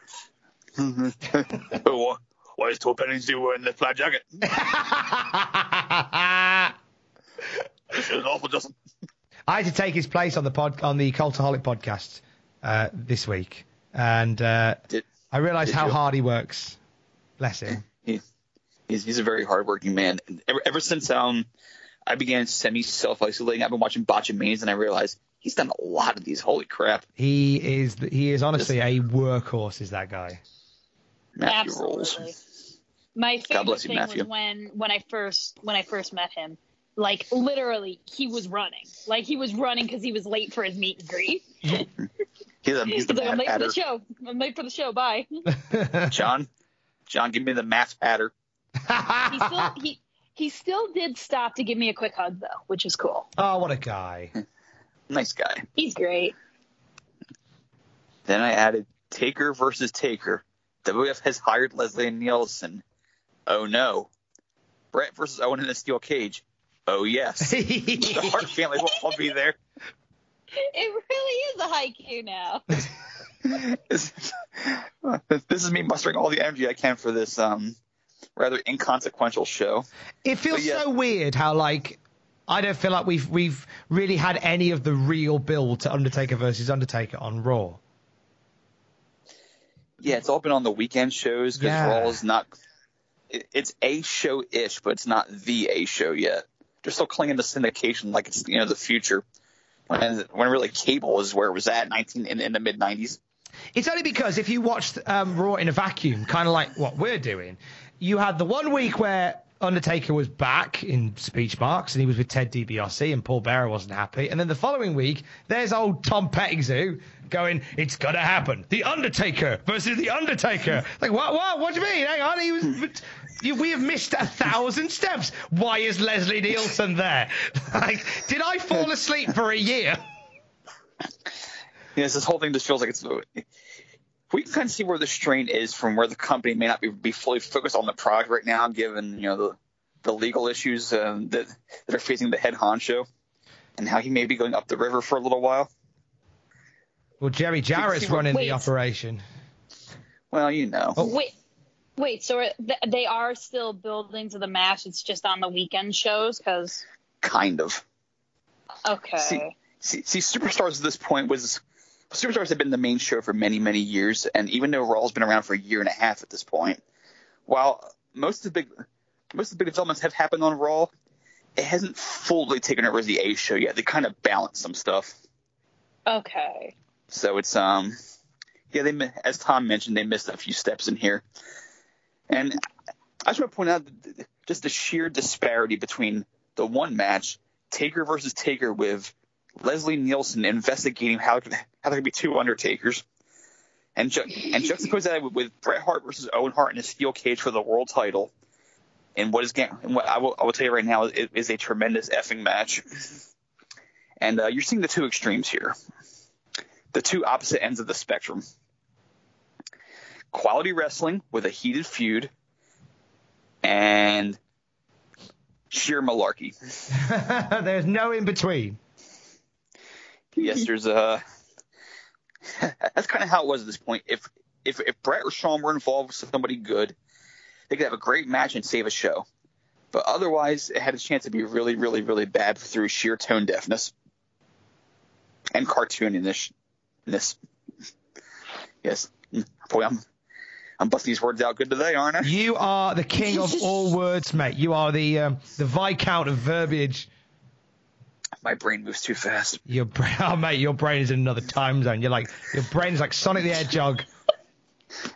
(laughs) Oh, why is Tor Pennington wearing the flat jacket? (laughs) this is awful, Justin. I had to take his place on the pod on the Cultaholic podcast uh, this week, and uh, Did, I realised how you? hard he works. Bless him. (laughs) he, he's, he's a very hardworking man. Ever, ever since um I began semi self isolating, I've been watching Botchamanias, and I realized he's done a lot of these. Holy crap, He is he is honestly a workhorse. Is that guy? Matthew Absolutely. rolls. My favorite bless you, thing Matthew. was when when I first when I first met him. Like literally, he was running. Like he was running because he was late for his meet and greet. (laughs) He's a he's He's the like, I'm math late for the show. I'm late for the show. Bye. (laughs) John, John, give me the math patter. he still he he still did stop to give me a quick hug though, which is cool. Oh, what a guy! (laughs) Nice guy. He's great. Then I added Taker versus Taker. WF has hired Leslie Nielsen. Oh no. Bret versus Owen in a steel cage. Oh yes. (laughs) the Hart family will all be there. It really is a haiku now. This, (laughs) this is me mustering all the energy I can for this um rather inconsequential show. It feels yeah. so weird how like I don't feel like we've we've really had any of the real build to Undertaker versus Undertaker on Raw. Yeah, it's all been on the weekend shows because Yeah. Raw is not. It, it's a show ish, but it's not the a show yet. They're still clinging to syndication like it's you know the future. When when really cable is where it was at 19 in, in the mid 90s. It's only because if you watched um, Raw in a vacuum, kind of like what we're doing, you had the one week where Undertaker was back in speech marks and he was with Ted DiBiase and Paul Bearer wasn't happy. And then the following week, there's old Tom Pettigrew going, it's to happen. The Undertaker versus The Undertaker. Like, what, what, what do you mean? Hang on. He was, we have missed a thousand steps. Why is Leslie Nielsen there? (laughs) like, did I fall asleep for a year? (laughs) Yes, this whole thing just feels like it's. We can kind of see where the strain is from where the company may not be, be fully focused on the product right now, given you know the the legal issues um, that that are facing the head honcho, and how he may be going up the river for a little while. Well, Jerry Jarrett's running Wait. the operation. Well, you know. Wait, wait. So are- th- they are still building to the match. It's just on the weekend shows because Kind of. okay. See, see, see, Superstars at this point was Superstars had been the main show for many, many years, and even though Raw's been around for a year and a half at this point, while most of the big most of the big developments have happened on Raw, it hasn't fully taken over as the A show yet. They kind of balance some stuff, Okay. so it's um, yeah, they as Tom mentioned, they missed a few steps in here, and I just want to point out just the sheer disparity between the one match, Taker versus Taker with Leslie Nielsen investigating how how there could be two Undertakers, and ju- and juxtapose that with, with Bret Hart versus Owen Hart in a steel cage for the world title, and what is and what I will I will tell you right now is, is a tremendous effing match, and uh, you're seeing the two extremes here, the two opposite ends of the spectrum. Quality wrestling with a heated feud, and sheer malarkey. (laughs) There's no in between. Yes, (laughs) there's a. (laughs) That's kind of how it was at this point. If if if Bret or Shawn were involved with somebody good, they could have a great match and save a show. But otherwise, it had a chance to be really, really, really bad through sheer tone deafness and cartooniness. Yes, boy, I'm I'm busting these words out good today, aren't I? You are the king of all words, mate. You are the um, the viscount of verbiage. My brain moves too fast. Your brain, (laughs) oh mate, your brain is in another time zone. You're like your brain is like Sonic the Hedgehog.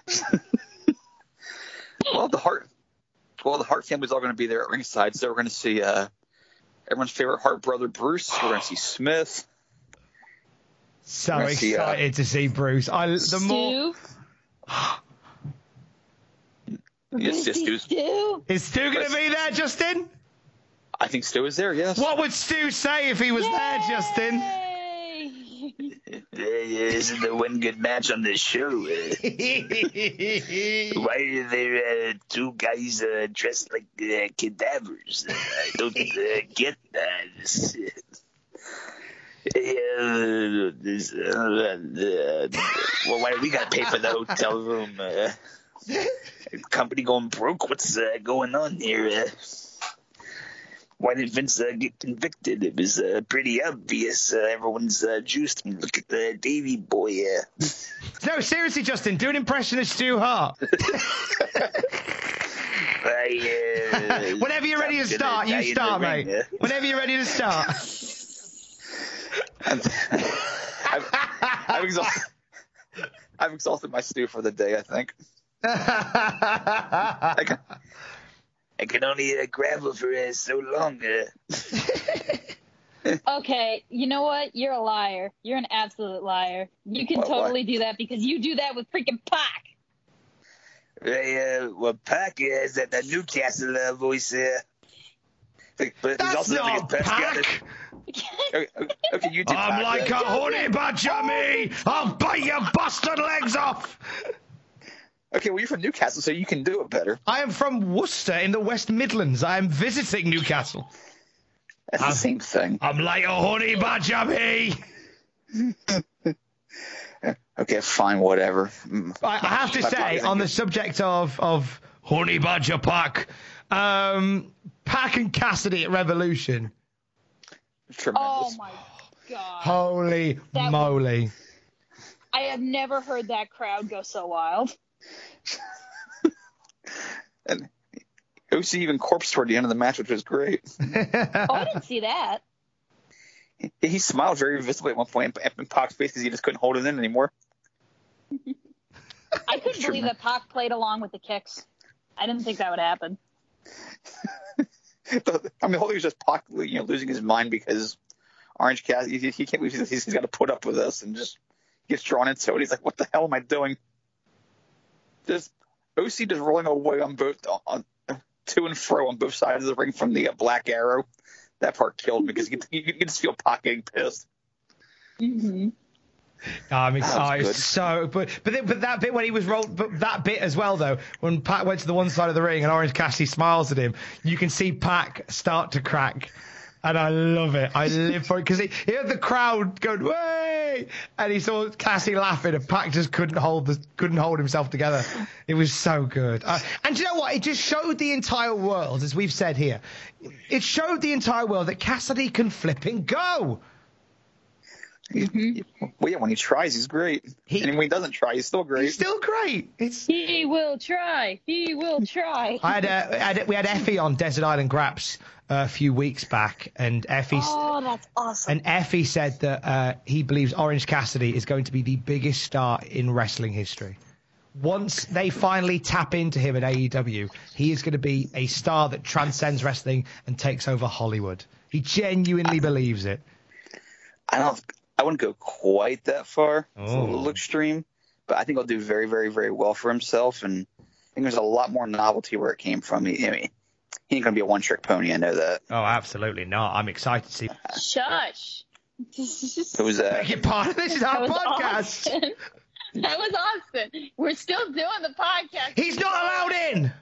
(laughs) Well, the heart, well, the Hart family's all going to be there at ringside, so we're going to see uh, everyone's favorite Hart brother Bruce. We're going to see Smith. So Let's see, uh, excited to see Bruce. I the more Stu. (gasps) Yes, yes, Stu. is Stu going to be there, Justin? I think Stu is there. Yes. What would Stu say if he was there, Justin? Yay! isn't there one good match on this show? Uh, (laughs) why are there uh, two guys uh, dressed like uh, cadavers? Uh, I don't uh, get that. (laughs) Uh, this, uh, uh, well, why do we gotta pay for the hotel room? Uh, (laughs) company going broke? What's uh, going on here? Why did Vince uh, get convicted? It was uh, pretty obvious. Uh, everyone's uh, juiced. I mean, look at the Davy boy. Uh, (laughs) no, seriously, Justin, do an impression of Stu Hart. (laughs) (laughs) I, uh, Whenever you're ready to I'm gonna start, you in the start, ring, mate. uh. Whenever you're ready to start. I'm, I've, exhausted, I've exhausted my stew for the day. I think. I can, I can only uh, gravel for uh, so long. Uh, (laughs) Okay, you know what? You're a liar. You're an absolute liar. You can What- what? totally do that because you do that with freaking Pac. Hey, uh, well, Pac is that the Newcastle uh, voice. Uh, but he's That's also the not best guy that- (laughs) Pac. okay, okay, you do. I'm Pac, like uh, a honey badger, me. I'll bite your bastard legs off. Okay, well you're from Newcastle, so you can do it better. I am from Worcester in the West Midlands. I am visiting Newcastle. That's the same thing. I'm like a honey badger, me. (laughs) Okay, fine, whatever. I, I have to My say, body on the subject of of honey badger Pac, um, Pac and Cassidy at Revolution. Tremendous. Oh my god! Holy That- moly! I have never heard that crowd go so wild. (laughs) And OC even corpse toward the end of the match, which was great. (laughs) Oh, I didn't see that. He, he smiled very visibly at one point in, in Pac's face because he just couldn't hold it in anymore. (laughs) I couldn't believe that Pac played along with the kicks. I didn't think that would happen. I mean, the whole thing was just Pac, you know, losing his mind because Orange Cat, he, he can't believe he's, he's got to put up with this and just gets drawn into it. He's like, what the hell am I doing? Just OC just rolling away on both, on, to and fro on both sides of the ring from the uh, Black Arrow. That part killed me because you, could- you, you could just feel Pac getting pissed. Mm-hmm. I mean, That was oh, it's good. so, but but then- but that bit when he was rolled, but that bit as well though, when Pac went to the one side of the ring and Orange Cassidy smiles at him, you can see Pac start to crack, and I love it. I live for it because he, he had the crowd going, "Way!" And he saw Cassidy laughing, and Pac just couldn't hold the couldn't hold himself together. It was so good. Uh, and you know what? It just showed the entire world, as we've said here, it showed the entire world that Cassidy can flip and go. Mm-hmm. Well, yeah, when he tries, he's great. He, and when he doesn't try, he's still great. He's still great. It's... He will try. He will try. I had, a, I had we had Effy on Desert Island Graps a few weeks back, and Effy. Oh, that's awesome. And Effy said that uh, he believes Orange Cassidy is going to be the biggest star in wrestling history. Once they finally tap into him at AEW, he is going to be a star that transcends wrestling and takes over Hollywood. He genuinely believes it. I don't. I wouldn't go quite that far. It's a little extreme, but I think he'll do very, very, very well for himself. And I think there's a lot more novelty where it came from. He, I mean, he ain't gonna be a one-trick pony. I know that. Oh, absolutely not. I'm excited to see. Shush. It was uh, Beg your pardon. This is our podcast. Austin. That was Austin. We're still doing the podcast. He's not allowed in.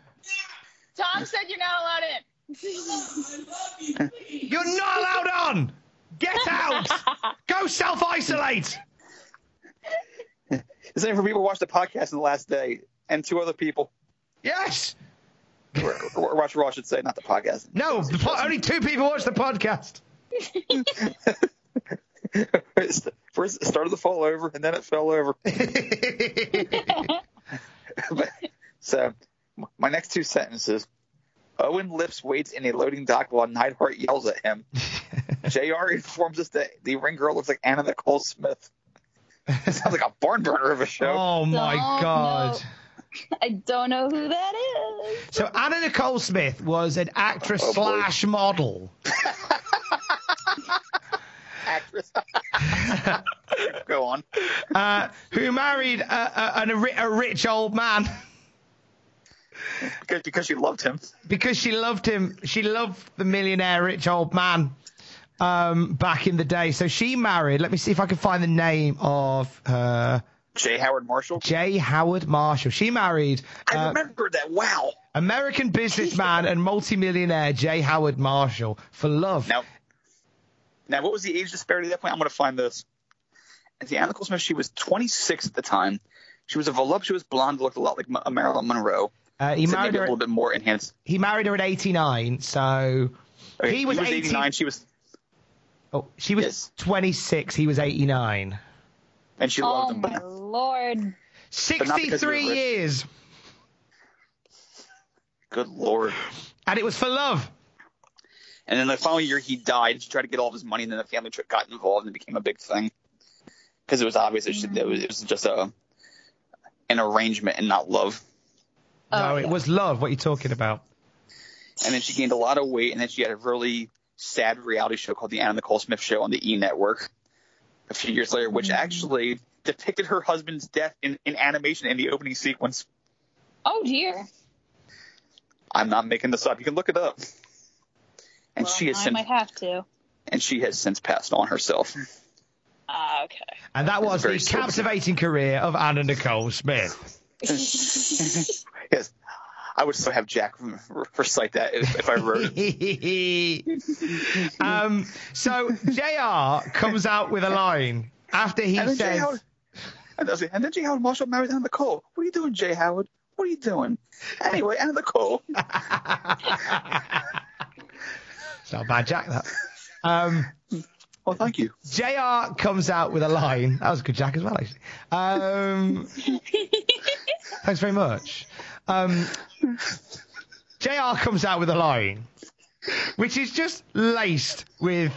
Tom said you're not allowed in. You're not allowed on. Get out. (laughs) Go self-isolate. the same for people who watched the podcast in the last day, and two other people. Yes. Or, or watch Raw, I should say, not the podcast. No, the po- only two people watch the podcast. (laughs) First, it started to fall over, and then it fell over. (laughs) But- so, my next two sentences. Owen Lips waits in a loading dock while Neidhart yells at him. (laughs) JR informs us that the ring girl looks like Anna Nicole Smith. It sounds like a barn burner of a show. Oh my Don't god. know. I don't know who that is. So Anna Nicole Smith was an actress Oh, boy. slash model. (laughs) Actress. (laughs) Go on. uh, who married a, a, a, ri- a rich old man Because, because you loved him. because she loved him. She loved the millionaire rich old man um, back in the day. So she married. Let me see if I can find the name of her. J. Howard Marshall. J. Howard Marshall. She married I uh, remember that. Wow. American businessman and multimillionaire J. Howard Marshall for love. Now, now, what was the age disparity at that point? I'm going to find this. And the Anna Smith, she was 26 at the time. She was a voluptuous blonde, looked a lot like Marilyn Monroe. Uh, he Except married maybe a her. little bit more enhanced. He married her at 89. So Okay, he was, 18 89. She was, Oh, she was Yes. 26. He was 89. and she Oh loved him. my lord. not because he was 63 rich. years. good lord. And it was for love. And then the following year, he died. She tried to get all of his money, and then the family trip got involved, and it became a big thing because it was obvious that she, it, was, it was just a an arrangement and not love. No, Oh, it yeah. was love. What are you talking about? And then she gained a lot of weight, and then she had a really sad reality show called The Anna Nicole Smith Show on the E Network a few years later, which actually depicted her husband's death in, in animation in the opening sequence. Oh dear. I'm not making this up. You can look it up. And Well, she has I since might have to. and she has since passed on herself. Ah, okay. And that was the captivating career of Anna Nicole Smith. (laughs) (laughs) yes. I would still have Jack (laughs) recite that if, if I wrote it. (laughs) um, so JR comes out with a line after he And then Jay says, Howard, and, I was like, and then Jay Howard Marshall married Anna Nicole. What are you doing, Jay Howard? What are you doing? Anyway, Anna Nicole. (laughs) It's not a bad Jack, that. Um, Well, thank you. JR comes out with a line. That was a good Jack as well, actually. Um, thanks very much. Um, JR comes out with a line, which is just laced with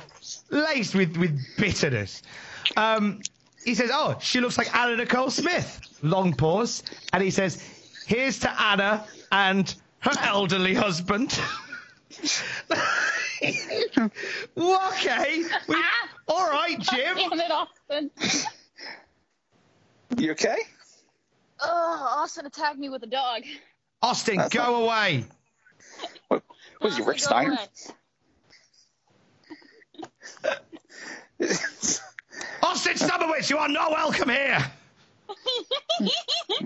laced with, with bitterness. Um, he says, "Oh, she looks like Anna Nicole Smith." Long pause, and he says, "Here's to Anna and her elderly husband." (laughs) okay, we, all right, Jim. Damn it, Austin. You okay? Oh, Austin attacked me with a dog. Austin, That's go away. What, was you Austin, Rick go Steiner? away. (laughs) Austin Stubowitz, you are not welcome here. (laughs)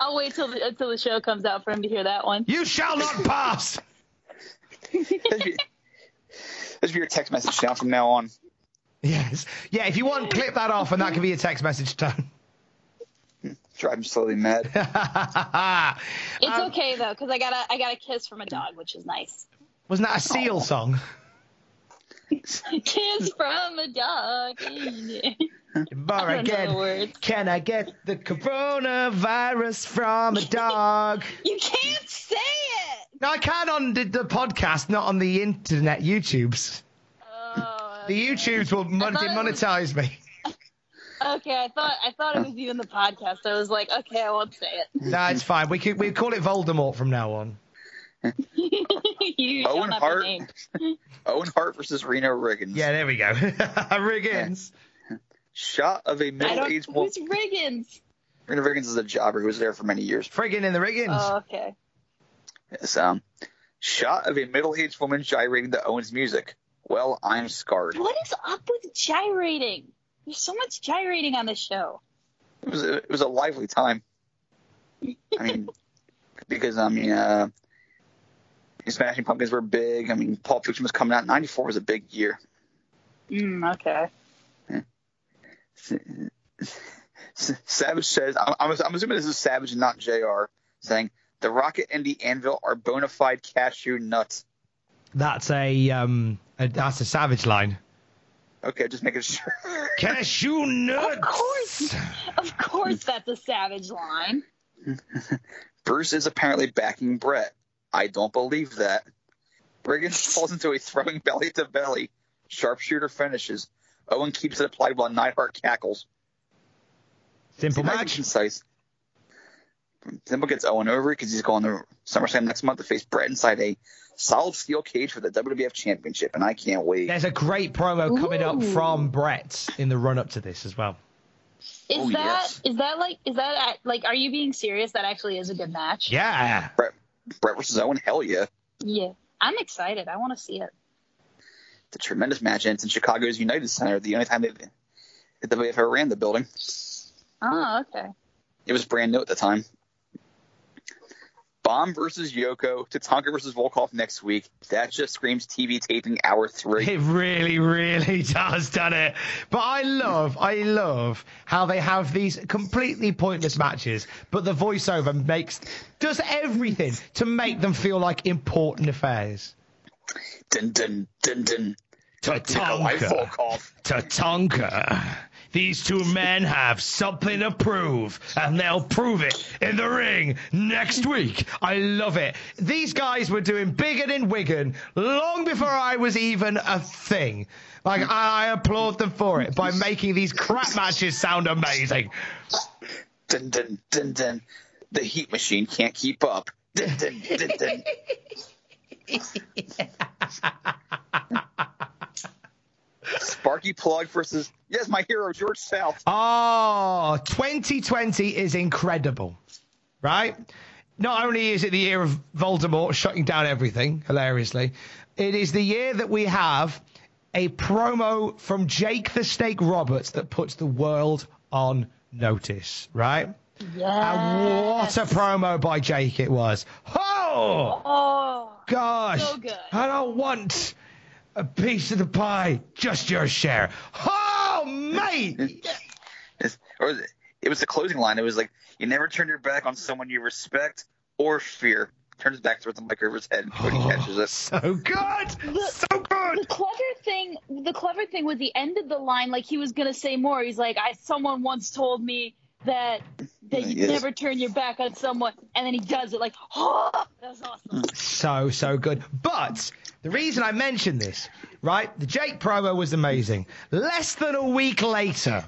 I'll wait till the, until the show comes out for him to hear that one. You shall not (laughs) pass. That should be- that should be your text message now from now on. Yes. Yeah, if you want, clip that off and that can be a text message tone. Drive him slowly mad. (laughs) It's Um, okay though, because I got a I got a kiss from a dog, which is nice. Wasn't that a seal song? (laughs) kiss from a dog. (laughs) Bar I don't know again. Can I get the coronavirus from a dog? You can't say it. No, I can on the, the podcast, not on the internet, YouTubes. Oh, The YouTubes will mon- thought was- me. Okay. I thought I thought it was you in the podcast. I was like, okay, I won't say it. No, it's fine. We could we call it Voldemort from now on. (laughs) you Owen Hart. (laughs) Owen Hart versus Reno Riggins. Yeah, there we go. (laughs) Riggins. Shot of a middle-aged woman. Who's Riggins? Reno Riggins is a jobber who was there for many years. Friggin' in the Riggins. Oh, okay. Yes, um, shot of a middle-aged woman gyrating to Owen's music. Well, I'm scarred. What is up with gyrating? There's so much gyrating on this show. It was a, it was a lively time. I mean, (laughs) because I mean, uh, Smashing Pumpkins were big. I mean, Pulp Fiction was coming out. '94 was a big year. Mm, okay. Savage says, I'm, I'm, I'm assuming this is Savage and not Jr. saying the Rocket and the Anvil are bona fide cashew nuts. That's a um, a, that's a savage line. Okay, just making sure. (laughs) Cashew nuts. Of course, of course, that's a savage line. Bruce is apparently backing Bret. I don't believe that. Briggins (laughs) falls into a throwing belly to belly. Sharpshooter finishes. Owen keeps it applied while Neidhart cackles. Simple Nice and match. concise. Simple gets Owen over because he's going to SummerSlam next month to face Bret inside a solid steel cage for the WWF Championship, and I can't wait. There's a great promo coming up from Bret in the run up to this as well. Is Oh, that is yes. that like is that like are you being serious? That actually is a good match. Yeah. Bret, Bret versus Owen, hell yeah. Yeah. I'm excited. I want to see it. It's a tremendous match, and it's in Chicago's United Center, the only time they, the WWF ever ran the building. Oh, okay. It was brand new at the time. Bomb versus Yoko, Tatanka versus Volkov next week. That just screams TV taping hour three. It really, really (laughs) does, doesn't it? But I love, I love how they have these completely pointless matches, but the voiceover makes does everything to make them feel like important affairs. Dun dun dun dun. Tatanka. Volkov. Tatanka. These two men have something to prove, and they'll prove it in the ring next week. I love it. These guys were doing bigger than Wigan long before I was even a thing. Like, I applaud them for it by making these crap matches sound amazing. Dun dun dun dun. The heat machine can't keep up. Dun dun dun dun. (laughs) Sparky Plug versus yes, my hero George South. Ah, oh, 2020 is incredible, right? Not only is it the year of Voldemort shutting down everything, hilariously, it is the year that we have a promo from Jake the Snake Roberts that puts the world on notice, right? Yeah. And what a promo by Jake it was. Oh, Oh. gosh. so good. I don't want a piece of the pie, just your share. Oh, mate. (laughs) It's- Or it- it was the closing line. It was like, "You never turn your back on someone you respect or fear." Turns back towards the mic over his head, and Cody oh, catches it. So good. So good! The clever thing, the clever thing was the end of the line. Like he was gonna say more. He's like, "I someone once told me that that you Yes. never turn your back on someone," and then he does it. Like, oh, that was awesome. Mm. So, so good. But the reason I mentioned this, right? The Jake promo was amazing. Less than a week later,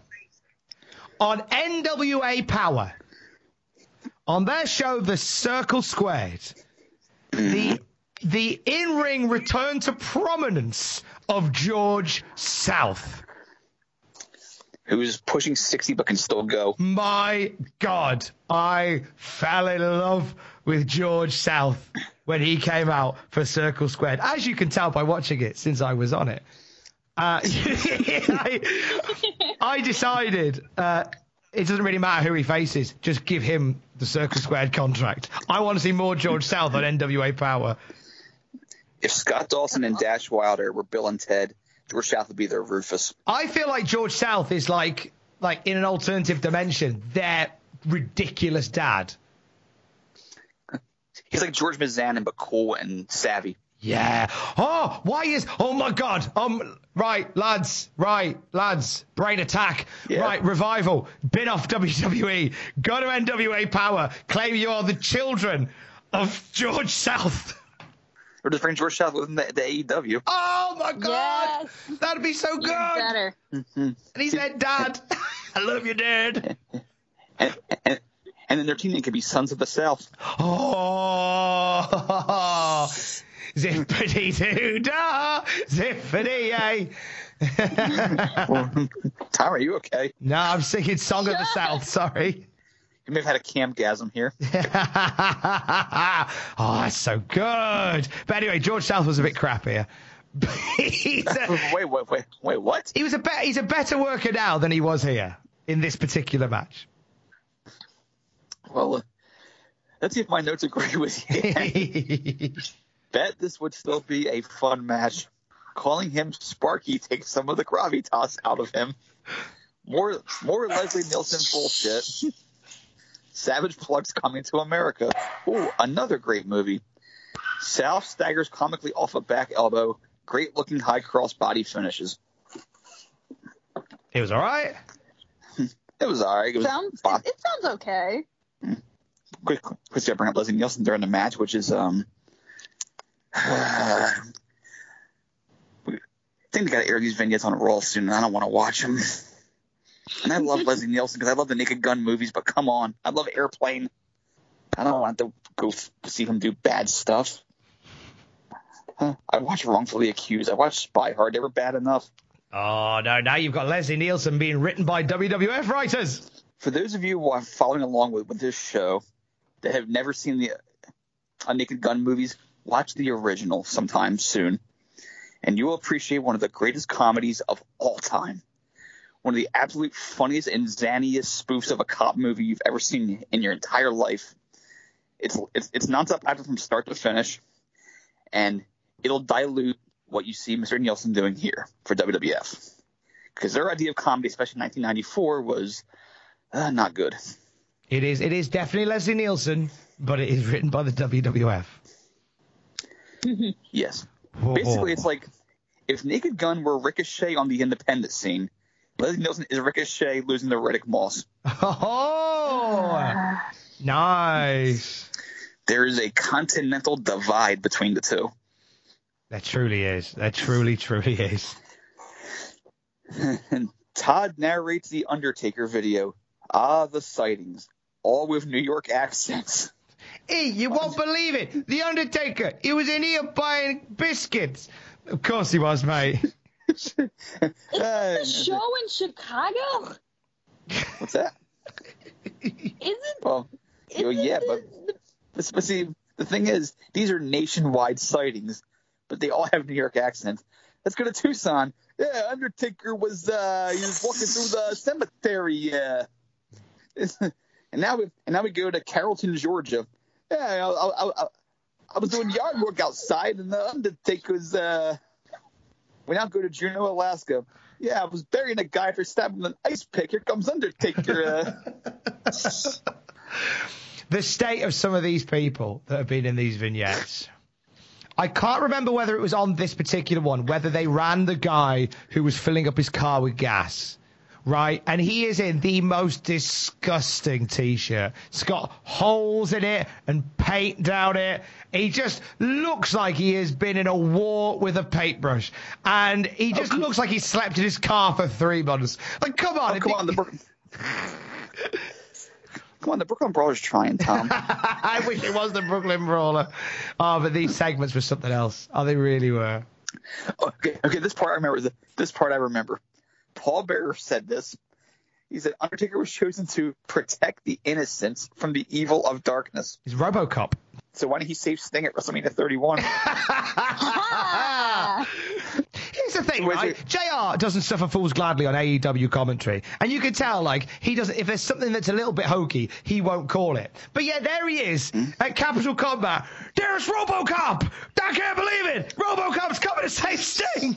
on NWA Power, on their show, The Circle Squared, the the in-ring return to prominence of George South. Who's pushing sixty but can still go? My God, I fell in love with George South when he came out for Circle Squared, as you can tell by watching it since I was on it. Uh, (laughs) I, I decided uh, it doesn't really matter who he faces, just give him the Circle Squared contract. I want to see more George South on NWA Power. If Scott Dawson and Dash Wilder were Bill and Ted, George South would be their Rufus. I feel like George South is like like in an alternative dimension, their ridiculous dad. (laughs) He's like George Mizanin, but cool and savvy. Yeah. Oh, why is? Oh my God. Um. Right, lads. Right, lads. Brain attack. Yeah. Right, revival. Bin off WWE. Go to NWA Power. Claim you are the children of George South. (laughs) Or just bring George South within the, the AEW. Oh my God. yes. That'd be so Even good. better. Mm-hmm. And he's their dad. (laughs) I love you, Dad. (laughs) And, and, and then their team name could be Sons of the South. Oh, (laughs) zippity doo dah, zippity yay. Tom, are you okay? no, I'm singing Song of the South. Sorry. You may have had a camgasm here. (laughs) oh, that's so good. But anyway, George South was a bit crappier. (laughs) a, (laughs) wait, wait, wait, wait, what? he was a be- he's a better worker now than he was here in this particular match. Well, uh, let's see if my notes agree with you. Bet this would still be a fun match. Calling him Sparky takes some of the gravitas out of him. More, more Leslie Nielsen bullshit. Savage Plugs coming to America. Ooh, another great movie. South staggers comically off a back elbow. Great looking high cross body finishes. It was all right. (laughs) It was alright. It was Sounds. bo- It, it sounds okay. quick, quick, quick, bring up Leslie Nielsen during the match, which is um. (sighs) I think they got to air these vignettes on Raw soon, and I don't want to watch them. And I love Leslie Nielsen because I love the Naked Gun movies, but come on, I love Airplane. I don't want to go f- see him do bad stuff. Huh. I watched Wrongfully Accused. I watched Spy Hard. They were bad enough. Oh no! Now you've got Leslie Nielsen being written by WWF writers. For those of you who are following along with, with this show that have never seen the uh, Naked Gun movies, watch the original sometime soon, and you will appreciate one of the greatest comedies of all time. One of the absolute funniest and zaniest spoofs of a cop movie you've ever seen in your entire life. It's it's it's nonstop action from start to finish, and it'll dilute what you see Mr. Nielsen doing here for WWF. Because their idea of comedy, especially in 1994, was uh, not good. It is. It is definitely Leslie Nielsen, but it is written by the WWF. (laughs) Yes. Whoa. Basically, it's like if Naked Gun were Ricochet on the independent scene, Leslie Nielsen is Ricochet losing to Riddick Moss. Oh, (sighs) nice. There is a continental divide between the two. That truly is. That truly, truly is. and (laughs) Todd narrates the Undertaker video. Ah, the sightings. All with New York accents. Hey, you won't believe it. The Undertaker. He was in here buying biscuits. Of course he was, mate. Uh, The show in Chicago? what's that? Isn't Well, know, yeah, but, but but see, the thing is, these are nationwide sightings, but they all have New York accents. Let's go to Tucson. Yeah, Undertaker was uh, he was walking through the cemetery. Uh, (laughs) and now we and now we go to Carrollton, Georgia. Yeah, I, I, I, I was doing yard work outside, and the Undertaker's. Uh, we now go to Juneau, Alaska. Yeah, I was burying a guy for stabbing an ice pick. Here comes Undertaker. Uh, (laughs) the state of some of these people that have been in these vignettes. I can't remember whether it was on this particular one, whether they ran the guy who was filling up his car with gas. Right, and he is in the most disgusting t-shirt. It's got holes in it and paint down it. He just looks like he has been in a war with a paintbrush, and he just looks like he slept in his car for three months. Like, come on, Oh, come on, the (laughs) come on, the Brooklyn Brawlers trying, Tom. (laughs) I wish it was the Brooklyn Brawler. Oh, but these segments were something else. Oh, they really were. okay, okay, this part I remember. This part I remember. Paul Bearer said this. He said Undertaker was chosen to protect the innocents from the evil of darkness. He's RoboCop. So why didn't he save Sting at WrestleMania 31? (laughs) Here's the thing, right? JR doesn't suffer fools gladly on AEW commentary. And you can tell, like, he doesn't, if there's something that's a little bit hokey, he won't call it. But yet there he is hmm? at Capital Combat. There's RoboCop! I can't believe it! RoboCop's coming to save Sting!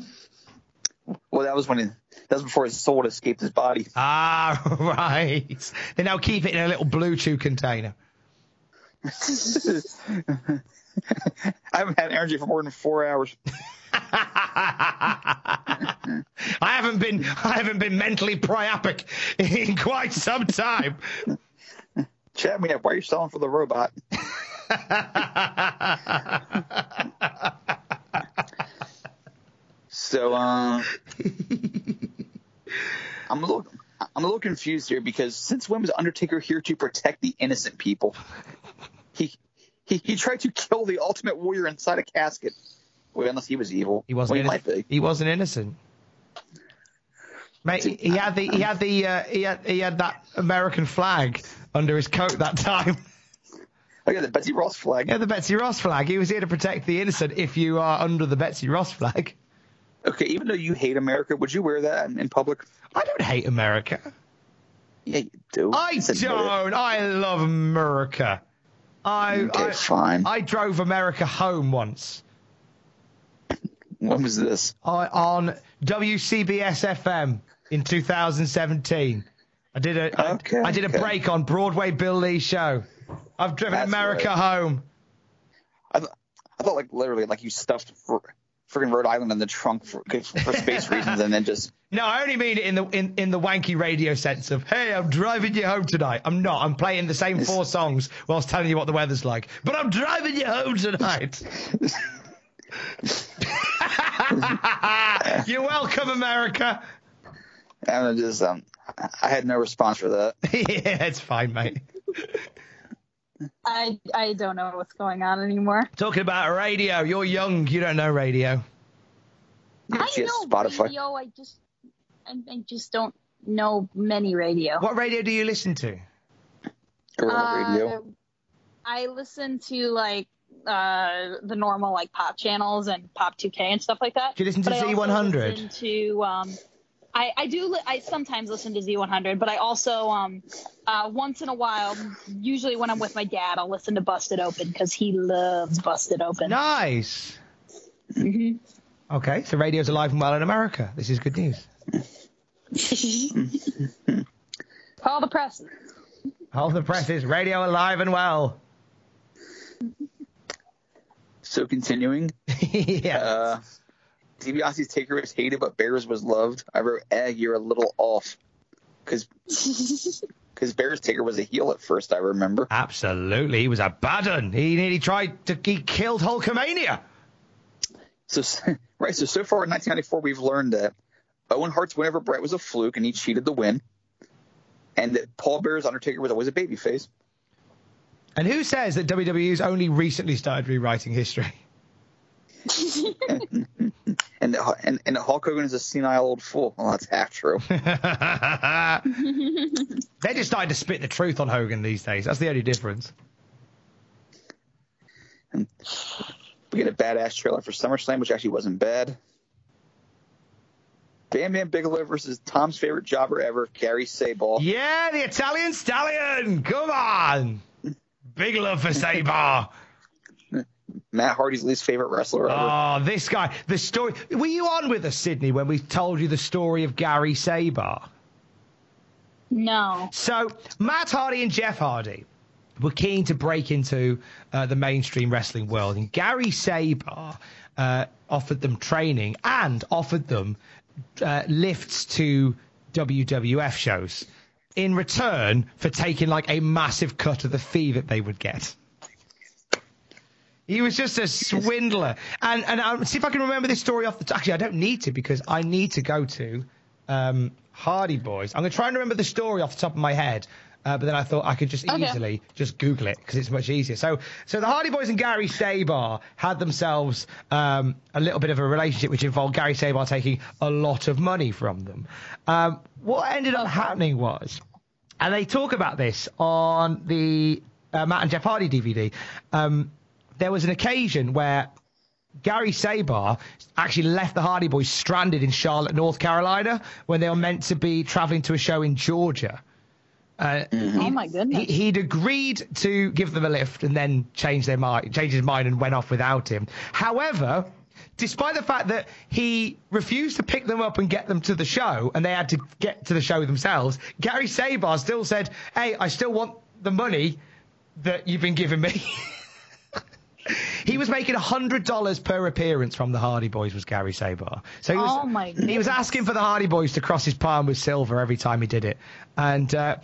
Well, that was when he, that was before his soul escaped his body. (laughs) Ah, (laughs) right. They now keep it in a little Bluetooth container. (laughs) I haven't had energy for more than four hours. I haven't been I haven't been mentally priapic in quite some time. Chat me up. Why are you selling for the robot? so, um, I'm a little, I'm a little confused here because since when was Undertaker here to protect the innocent people? He, he, he tried to kill the Ultimate Warrior inside a casket. Well, unless he was evil. He wasn't. Well, he might innocent. be. He wasn't innocent. Mate, he had the he had the uh, he had he had that American flag under his coat that time. Oh yeah, the Betsy Ross flag. Yeah, the Betsy Ross flag. He was here to protect the innocent. If you are under the Betsy Ross flag, Okay, even though you hate America, would you wear that in, public? I don't hate America. Yeah, you do. I Just don't. I love America. I Okay, I, fine. I drove America home once. When was this? I, on WCBS FM in 2017. I did a I- Okay, I did a break on Broadway Bill Lee show. I've driven That's America right. home. I, th- I thought like literally like you stuffed fr- friggin' Rhode Island in the trunk for, for space (laughs) reasons, and then just No, I only mean it in the in, in the wanky radio sense of hey, I'm driving you home tonight. I'm not. I'm playing the same four songs whilst telling you what the weather's like. But I'm driving you home tonight. (laughs) You're welcome, America. and just um I had no response for that. (laughs) yeah, it's fine, mate. I I don't know what's going on anymore. Talking about radio, you're young. You don't know radio. I She know Spotify. radio. I just I, I just don't know many radio. What radio do you listen to? Girl Uh, radio. I listen to like uh the normal like pop channels and pop 2K and stuff like that. Do you listen to But I also Z100? listen to um I, I do li- I sometimes listen to Z100, but I also um uh once in a while, usually when I'm with my dad, I'll listen to Busted Open because he loves Busted Open. Nice. hmm Okay, so radio's alive and well in America. This is good news. (laughs) Call the press. Hold the presses. Radio alive and well. So continuing, (laughs) yeah. uh, DiBiase's Taker was hated, but Bearer's was loved. I wrote, "Egg, you're a little off," because because (laughs) Bearer's Taker was a heel at first. I remember. Absolutely. He was a bad un. He nearly tried to. He killed Hulkamania. So (laughs) right, so so far in 1994, we've learned that Owen Hart's win over Bret was a fluke, and he cheated the win, and that Paul Bearer's Undertaker was always a babyface. And who says that WWE's only recently started rewriting history? (laughs) And and and Hulk Hogan is a senile old fool. Well, that's half true. (laughs) (laughs) They're just starting to spit the truth on Hogan these days. That's the only difference. We get a badass trailer for SummerSlam, which actually wasn't bad. Bam Bam Bigelow versus Tom's favorite jobber ever, Gary Sabaugh. Yeah, the Italian stallion. Come on. Big love for (laughs) Sabaugh. Matt Hardy's least favorite wrestler ever. Oh, this guy. The story. Were you on with us, Sydney, when we told you the story of Gary Sabaugh? No. So Matt Hardy and Jeff Hardy were keen to break into uh, the mainstream wrestling world, and Gary Sabaugh uh, offered them training and offered them uh, lifts to WWF shows in return for taking like a massive cut of the fee that they would get. He was just a swindler. And and I'll see if I can remember this story off the top. Actually, I don't need to because I need to go to um, Hardy Boys. I'm going to try and remember the story off the top of my head. Uh, but then I thought I could just Okay. easily just Google it because it's much easier. So, so the Hardy Boys and Gary Sabaugh had themselves um, a little bit of a relationship, which involved Gary Sabaugh taking a lot of money from them. Um, what ended up happening was, and they talk about this on the uh, Matt and Jeff Hardy DVD. Um, there was an occasion where Gary Sabaugh actually left the Hardy Boys stranded in Charlotte, North Carolina, when they were meant to be traveling to a show in Georgia. Uh, Oh my goodness. he, he'd agreed to give them a lift and then changed their mind, changed his mind and went off without him. However, despite the fact that he refused to pick them up and get them to the show, and they had to get to the show themselves, Gary Sabaugh still said, "Hey, I still want the money that you've been giving me." (laughs) he was making hundred dollars per appearance from the Hardy Boys. Was Gary Sabaugh? So he was, Oh, my he was asking for the Hardy Boys to cross his palm with silver every time he did it, and uh,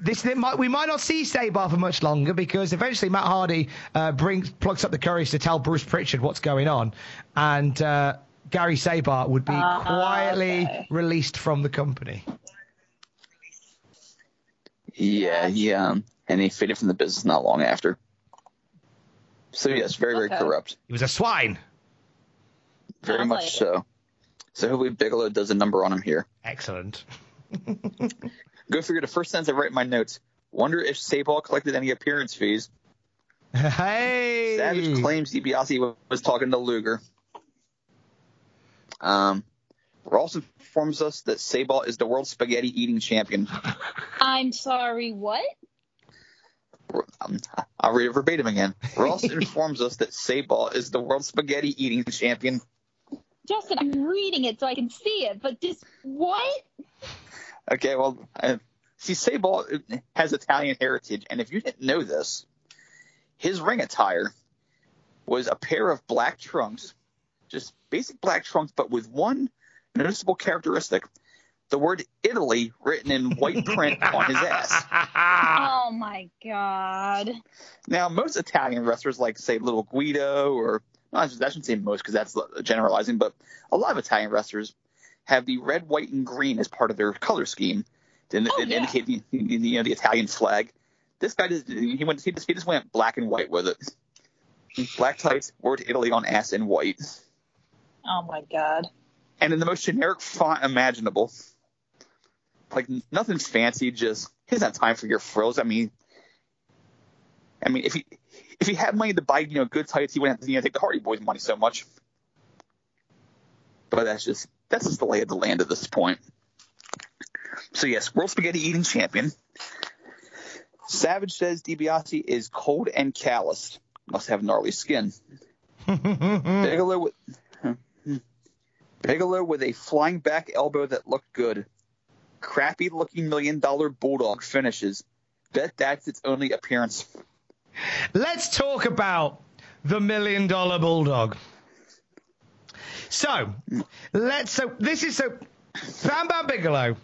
this they might, we might not see Sabaugh for much longer because eventually Matt Hardy uh, brings plucks up the courage to tell Bruce Prichard what's going on, and uh, Gary Sabaugh would be Ah, quietly okay. released from the company. Yeah, he um, and he faded from the business not long after. So yes, very very Okay. corrupt, He was a swine. very Sounds much like so. So hopefully Bigelow does a number on him here. Excellent. Go figure. The first sentence I write in my notes. Wonder if Sabaugh collected any appearance fees. Hey. Savage claims DiBiase wa- was talking to Luger. Um, Ross informs us that Sabaugh is the world spaghetti eating champion. I'm sorry, what? Um, (laughs) I'll read it verbatim again. Ross (laughs) informs us that Sabaugh is the world spaghetti eating champion. Justin, I'm reading it so I can see it, but just what? Okay, well, uh, see, Sabaugh has Italian heritage, and if you didn't know this, his ring attire was a pair of black trunks, just basic black trunks, but with one noticeable characteristic: the word Italy written in white print (laughs) on his ass. (laughs) Oh my god. Now, most Italian wrestlers, like say Little Guido, or no, I shouldn't say most because that's generalizing, but a lot of Italian wrestlers have the red, white, and green as part of their color scheme to in- Oh, in- yeah. indicate the, the, you know, the Italian flag. This guy just he went he just, he just went black and white with it. Black tights, word Italy on ass in white, Oh my god. and in the most generic font imaginable. Like nothing fancy, just he doesn't have time for your frills. I mean, I mean, if he if he had money to buy you know good tights, he wouldn't have to you know take the Hardy Boys money so much. But that's just that's just the lay of the land at this point. So yes, world spaghetti eating champion. Savage says DiBiase is cold and calloused. Must have gnarly skin. (laughs) Bigelow with (laughs) Bigelow with a flying back elbow that looked good. Crappy looking million dollar bulldog finishes. Bet that's its only appearance. Let's talk about the million dollar bulldog. So, let's. So this is so. Bam Bam Bigelow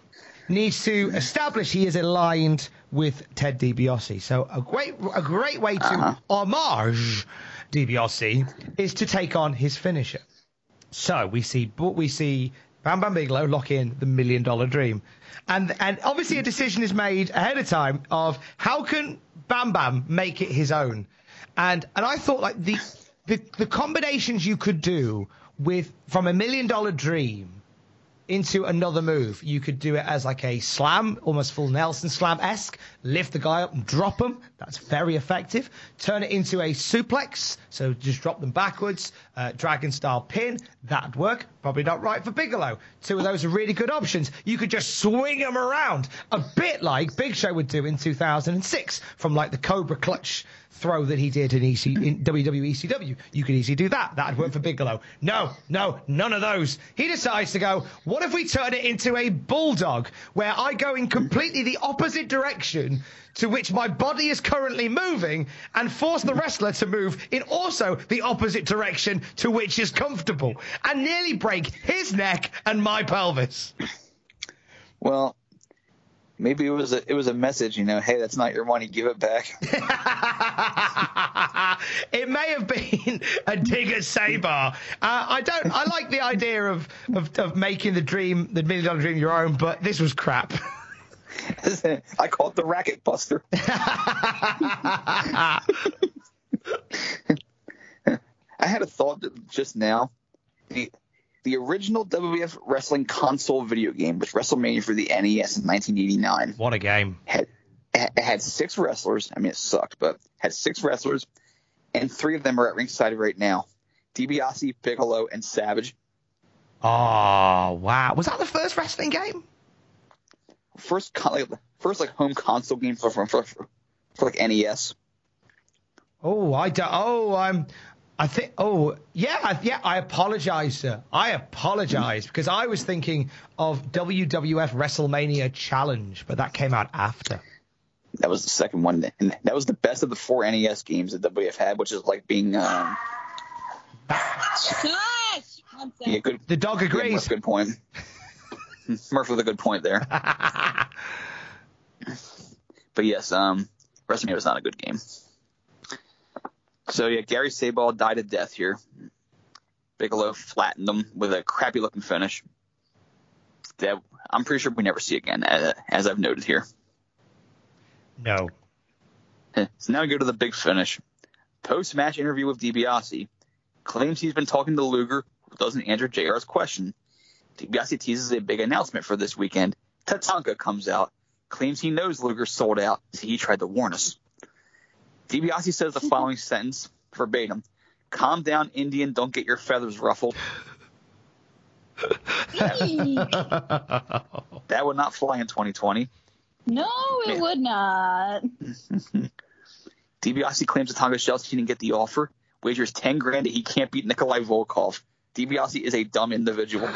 needs to establish he is aligned with Ted DiBiase. So a great a great way to uh-huh. homage DiBiase is to take on his finisher. So we see we see Bam Bam Bigelow lock in the million dollar dream, and and obviously a decision is made ahead of time of how can Bam Bam make it his own, and and I thought like the the, the combinations you could do with from a million dollar dream into another move. You could do it as like a slam, almost full Nelson slam esque. Lift the guy up and drop him. That's very effective. Turn it into a suplex. So just drop them backwards. Uh, dragon style pin. That'd work. Probably not right for Bigelow. Two of those are really good options. You could just swing them around a bit like Big Show would do in 2006 from like the Cobra Clutch throw that he did in, EC, in WWE ECW. You could easily do that. That'd work for Bigelow. No, no, none of those. He decides to go, what if we turn it into a bulldog where I go in completely the opposite direction to which my body is currently moving and force the wrestler to move in also the opposite direction to which is comfortable and nearly break his neck and my pelvis. Well, maybe it was a it was a message, you know, hey, that's not your money, give it back. (laughs) it may have been a dig at Sabaugh. Uh, I don't. I like the idea of, of of making the dream, the million dollar dream, your own, but this was crap. (laughs) I call it the racket buster. (laughs) I had a thought just now. The original WWF wrestling console video game was WrestleMania for the NES in 1989. What a game! Had it had six wrestlers. I mean, it sucked, but had six wrestlers, and three of them are at ringside right now: DiBiase, Bigelow, and Savage. Oh wow! Was that the first wrestling game? First, like, first like home console game for for, for, for like NES. Oh, I don't. Oh, I'm. I think. Oh, yeah, yeah. I apologize, sir. I apologize because I was thinking of WWF WrestleMania Challenge, but that came out after. That was the second one, and that was the best of the four NES games that WWF had, which is like being. Um, Gosh! Yeah, good. The dog Good, agrees. Murph, good point. (laughs) Murph with a good point there. (laughs) but yes, um, WrestleMania was not a good game. So yeah, Gary Sabaugh died a death here. Bigelow flattened him with a crappy looking finish. That I'm pretty sure we never see again, as I've noted here. No. Eh, so now we go to the big finish. Post match interview with DiBiase claims he's been talking to Luger, who doesn't answer JR's question. DiBiase teases a big announcement for this weekend. Tatanka comes out, claims he knows Luger sold out, so he tried to warn us. DiBiase says the following (laughs) sentence verbatim: "Calm down, Indian. Don't get your feathers ruffled." (laughs) That would not fly in 2020. No, it would not. (laughs) DiBiase claims that shells he didn't get the offer. Wagers 10 grand that he can't beat Nikolai Volkov. DiBiase is a dumb individual.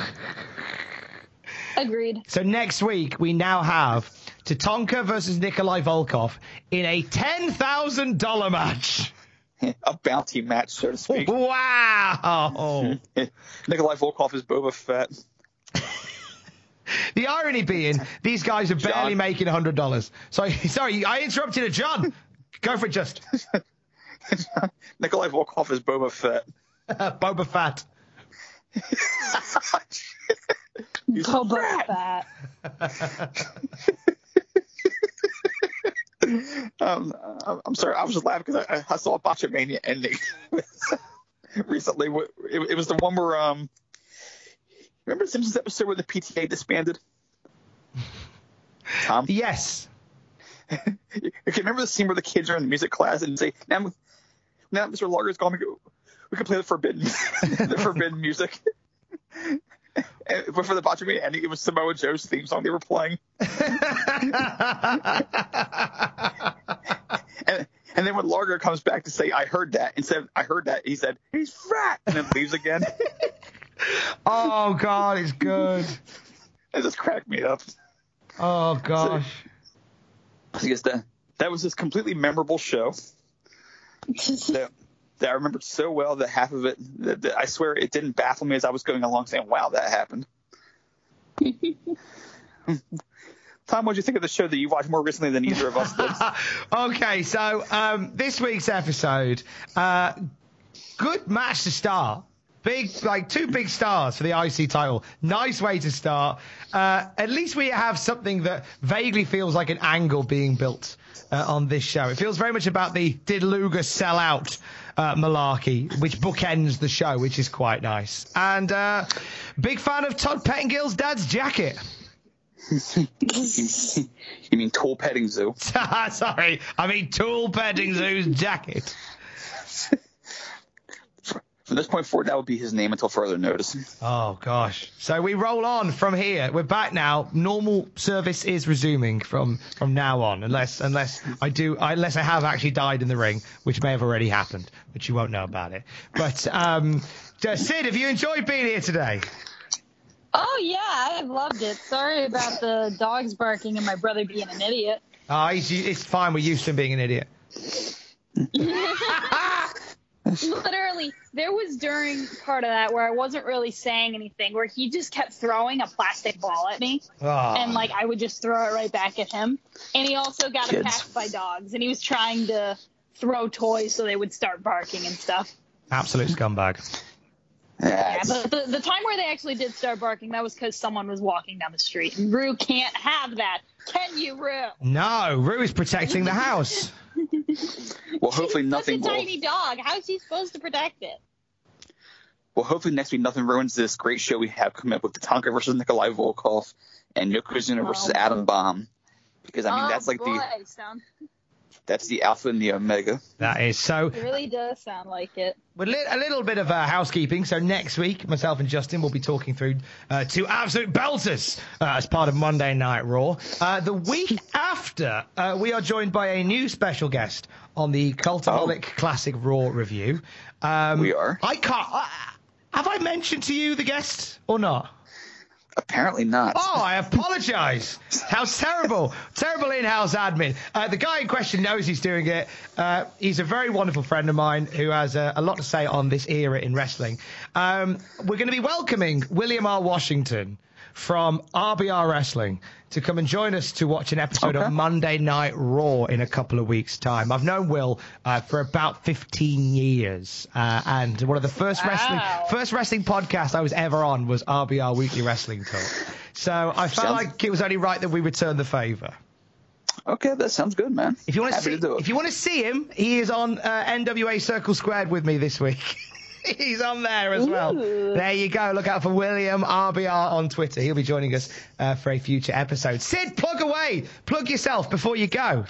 Agreed. So next week we now have Tatanka versus Nikolai Volkov in a ten thousand dollar match. (laughs) a bounty match, so to speak. Wow. (laughs) Nikolai Volkov is Boba Fett. (laughs) The irony being, these guys are barely John. making hundred dollars. Sorry, sorry, I interrupted a John. Go for it, just Nikolai Volkov is Boba Fett. Boba Fett. Boba Fett. (laughs) Um, I'm- sorry, I was just laughing because I, I saw a Botchamania ending (laughs) recently. It, it was the one where, um, remember the Simpsons episode where the PTA disbanded? (laughs) Tom? Yes. Okay, remember the scene where the kids are in the music class and say, now, now Mr. Largo's gone, we can- we can play the forbidden, the forbidden music. And, (laughs) but for the Botchamania ending, it was Samoa Joe's theme song they were playing. (laughs) and, and then when Largo comes back to say, I heard that, instead of I heard that, he said, he's fat, and then leaves again. (laughs) Oh God, it's good. it just cracked me up. Oh gosh. I guess that, that was this completely memorable show that, that I remembered so well that half of it, that, that I swear it didn't baffle me as I was going along saying, wow, that happened. (laughs) Tom, what did you think of the show that you watched more recently than either of us did? (laughs) okay, so um, this week's episode, uh, good match to start. Big, like two big stars for the IC title. Nice way to start. Uh, at least we have something that vaguely feels like an angle being built uh, on this show. It feels very much about the did Luger sell out uh, malarkey, which bookends the show, which is quite nice. And uh, big fan of Todd Pettingill's dad's jacket. (laughs) you mean Tool Petting Zoo? (laughs) Sorry, I mean Tool Pettingill's jacket. (laughs) From this point forward, that would be his name until further notice. Oh gosh. So we roll on from here. We're back now. Normal service is resuming from from now on, unless unless I do unless I have actually died in the ring, which may have already happened, but you won't know about it. But um, just- Sid, have you enjoyed being here today? Oh yeah, I have loved it. Sorry about the dogs barking and my brother being an idiot. Ah, it's fine. We're used to him being an idiot. (laughs) Literally, there was during part of that where I wasn't really saying anything, where he just kept throwing a plastic ball at me, Ah. and like I would just throw it right back at him. And he also got Kids. attacked by dogs, and he was trying to throw toys so they would start barking and stuff. Absolute scumbag. Yeah, Yeah, but the, the time where they actually did start barking, that was because someone was walking down the street, and Rue can't have that. Can you, Rue? No, Rue is protecting the house. (laughs) well, hopefully nothing Such a will. tiny dog. How's he supposed to protect it? Well, hopefully next week nothing ruins this great show we have coming up with Tatanka versus Nikolai Volkov and Yokozuna versus Oh. Adam Bomb. Because I mean oh, that's like boy, the sound- That's the alpha and the omega. That is so. It really does sound like it. But li- a little bit of uh, housekeeping. So next week, myself and Justin will be talking through uh, two absolute belters uh, as part of Monday Night Raw. Uh, the week (laughs) after, uh, we are joined by a new special guest on the Cultaholic Classic Raw review. Um, We are. I can't. Uh, have I mentioned to you the guest or not? Apparently not. Oh, I apologise. How terrible, (laughs) terrible in-house admin. Uh, the guy in question knows he's doing it. Uh, he's a very wonderful friend of mine who has uh, a lot to say on this era in wrestling. Um, we're going to be welcoming William R. Washington from RBR Wrestling to come and join us to watch an episode Okay. of Monday Night Raw in a couple of weeks' time. I've known Will uh, for about 15 years, uh, and one of the first wrestling Wow. first wrestling podcast I was ever on was RBR Weekly Wrestling Talk. So I felt Sounds- like it was only right that we return the favour. Okay, that sounds good, man. If you want to see, to if you want to see him, he is on uh, NWA Circle Squared with me this week. (laughs) (laughs) He's on there as well. Ooh. There you go. Look out for William RBR on Twitter. He'll be joining us uh, for a future episode. Sid, plug away. Plug yourself before you go.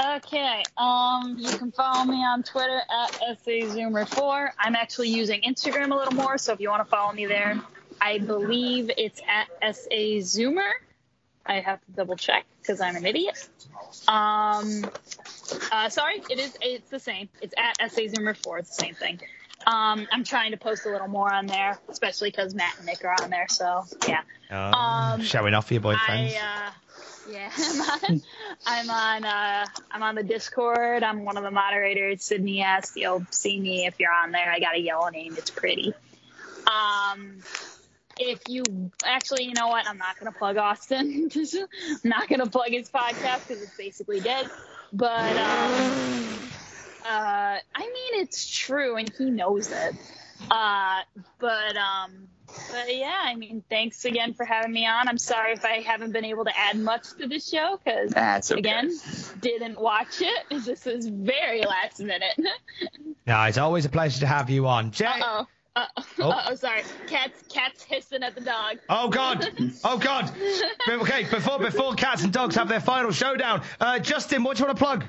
Okay. Um, you can follow me on Twitter at SAZoomer4. I'm actually using Instagram a little more, so if you want to follow me there, I believe it's at SAZoomer. I have to double check because I'm an idiot. Um, uh, sorry, it is. It's the same. It's at SAZoomer4. It's the same thing. Um, I'm trying to post a little more on there, especially because Matt and Nick are on there. So yeah. Um, Showing off for your boyfriends. I, uh, yeah, (laughs) I'm on, (laughs) I'm on, uh, I'm on the Discord. I'm one of the moderators. Sydney asked, you'll see me if you're on there. I got a yellow name. It's pretty. Um, if you actually, you know what? I'm not gonna plug Austin. (laughs) I'm not gonna plug his podcast because it's basically dead. But um, uh, I mean, it's true, and he knows it. Uh, but um, but yeah, I mean, thanks again for having me on. I'm sorry if I haven't been able to add much to the show because That's okay. again, didn't watch it. (laughs) This is very last minute. (laughs) No, it's always a pleasure to have you on. Jay. Uh-oh. Uh Oh. (laughs) oh. Oh, sorry. Cat's cat's hissing at the dog. Oh God! (laughs) Oh God! Okay, before before cats and dogs have their final showdown, uh, Justin, what do you want to plug?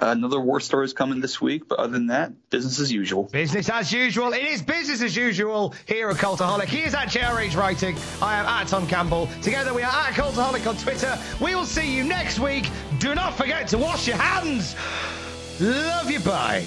Uh, another war story is coming this week, but other than that, business as usual. Business as usual. It is business as usual here at Cultaholic. He is at JRH Writing. I am at Tom Campbell. Together we are at Cultaholic on Twitter. We will see you next week. Do not forget to wash your hands. Love you. Bye.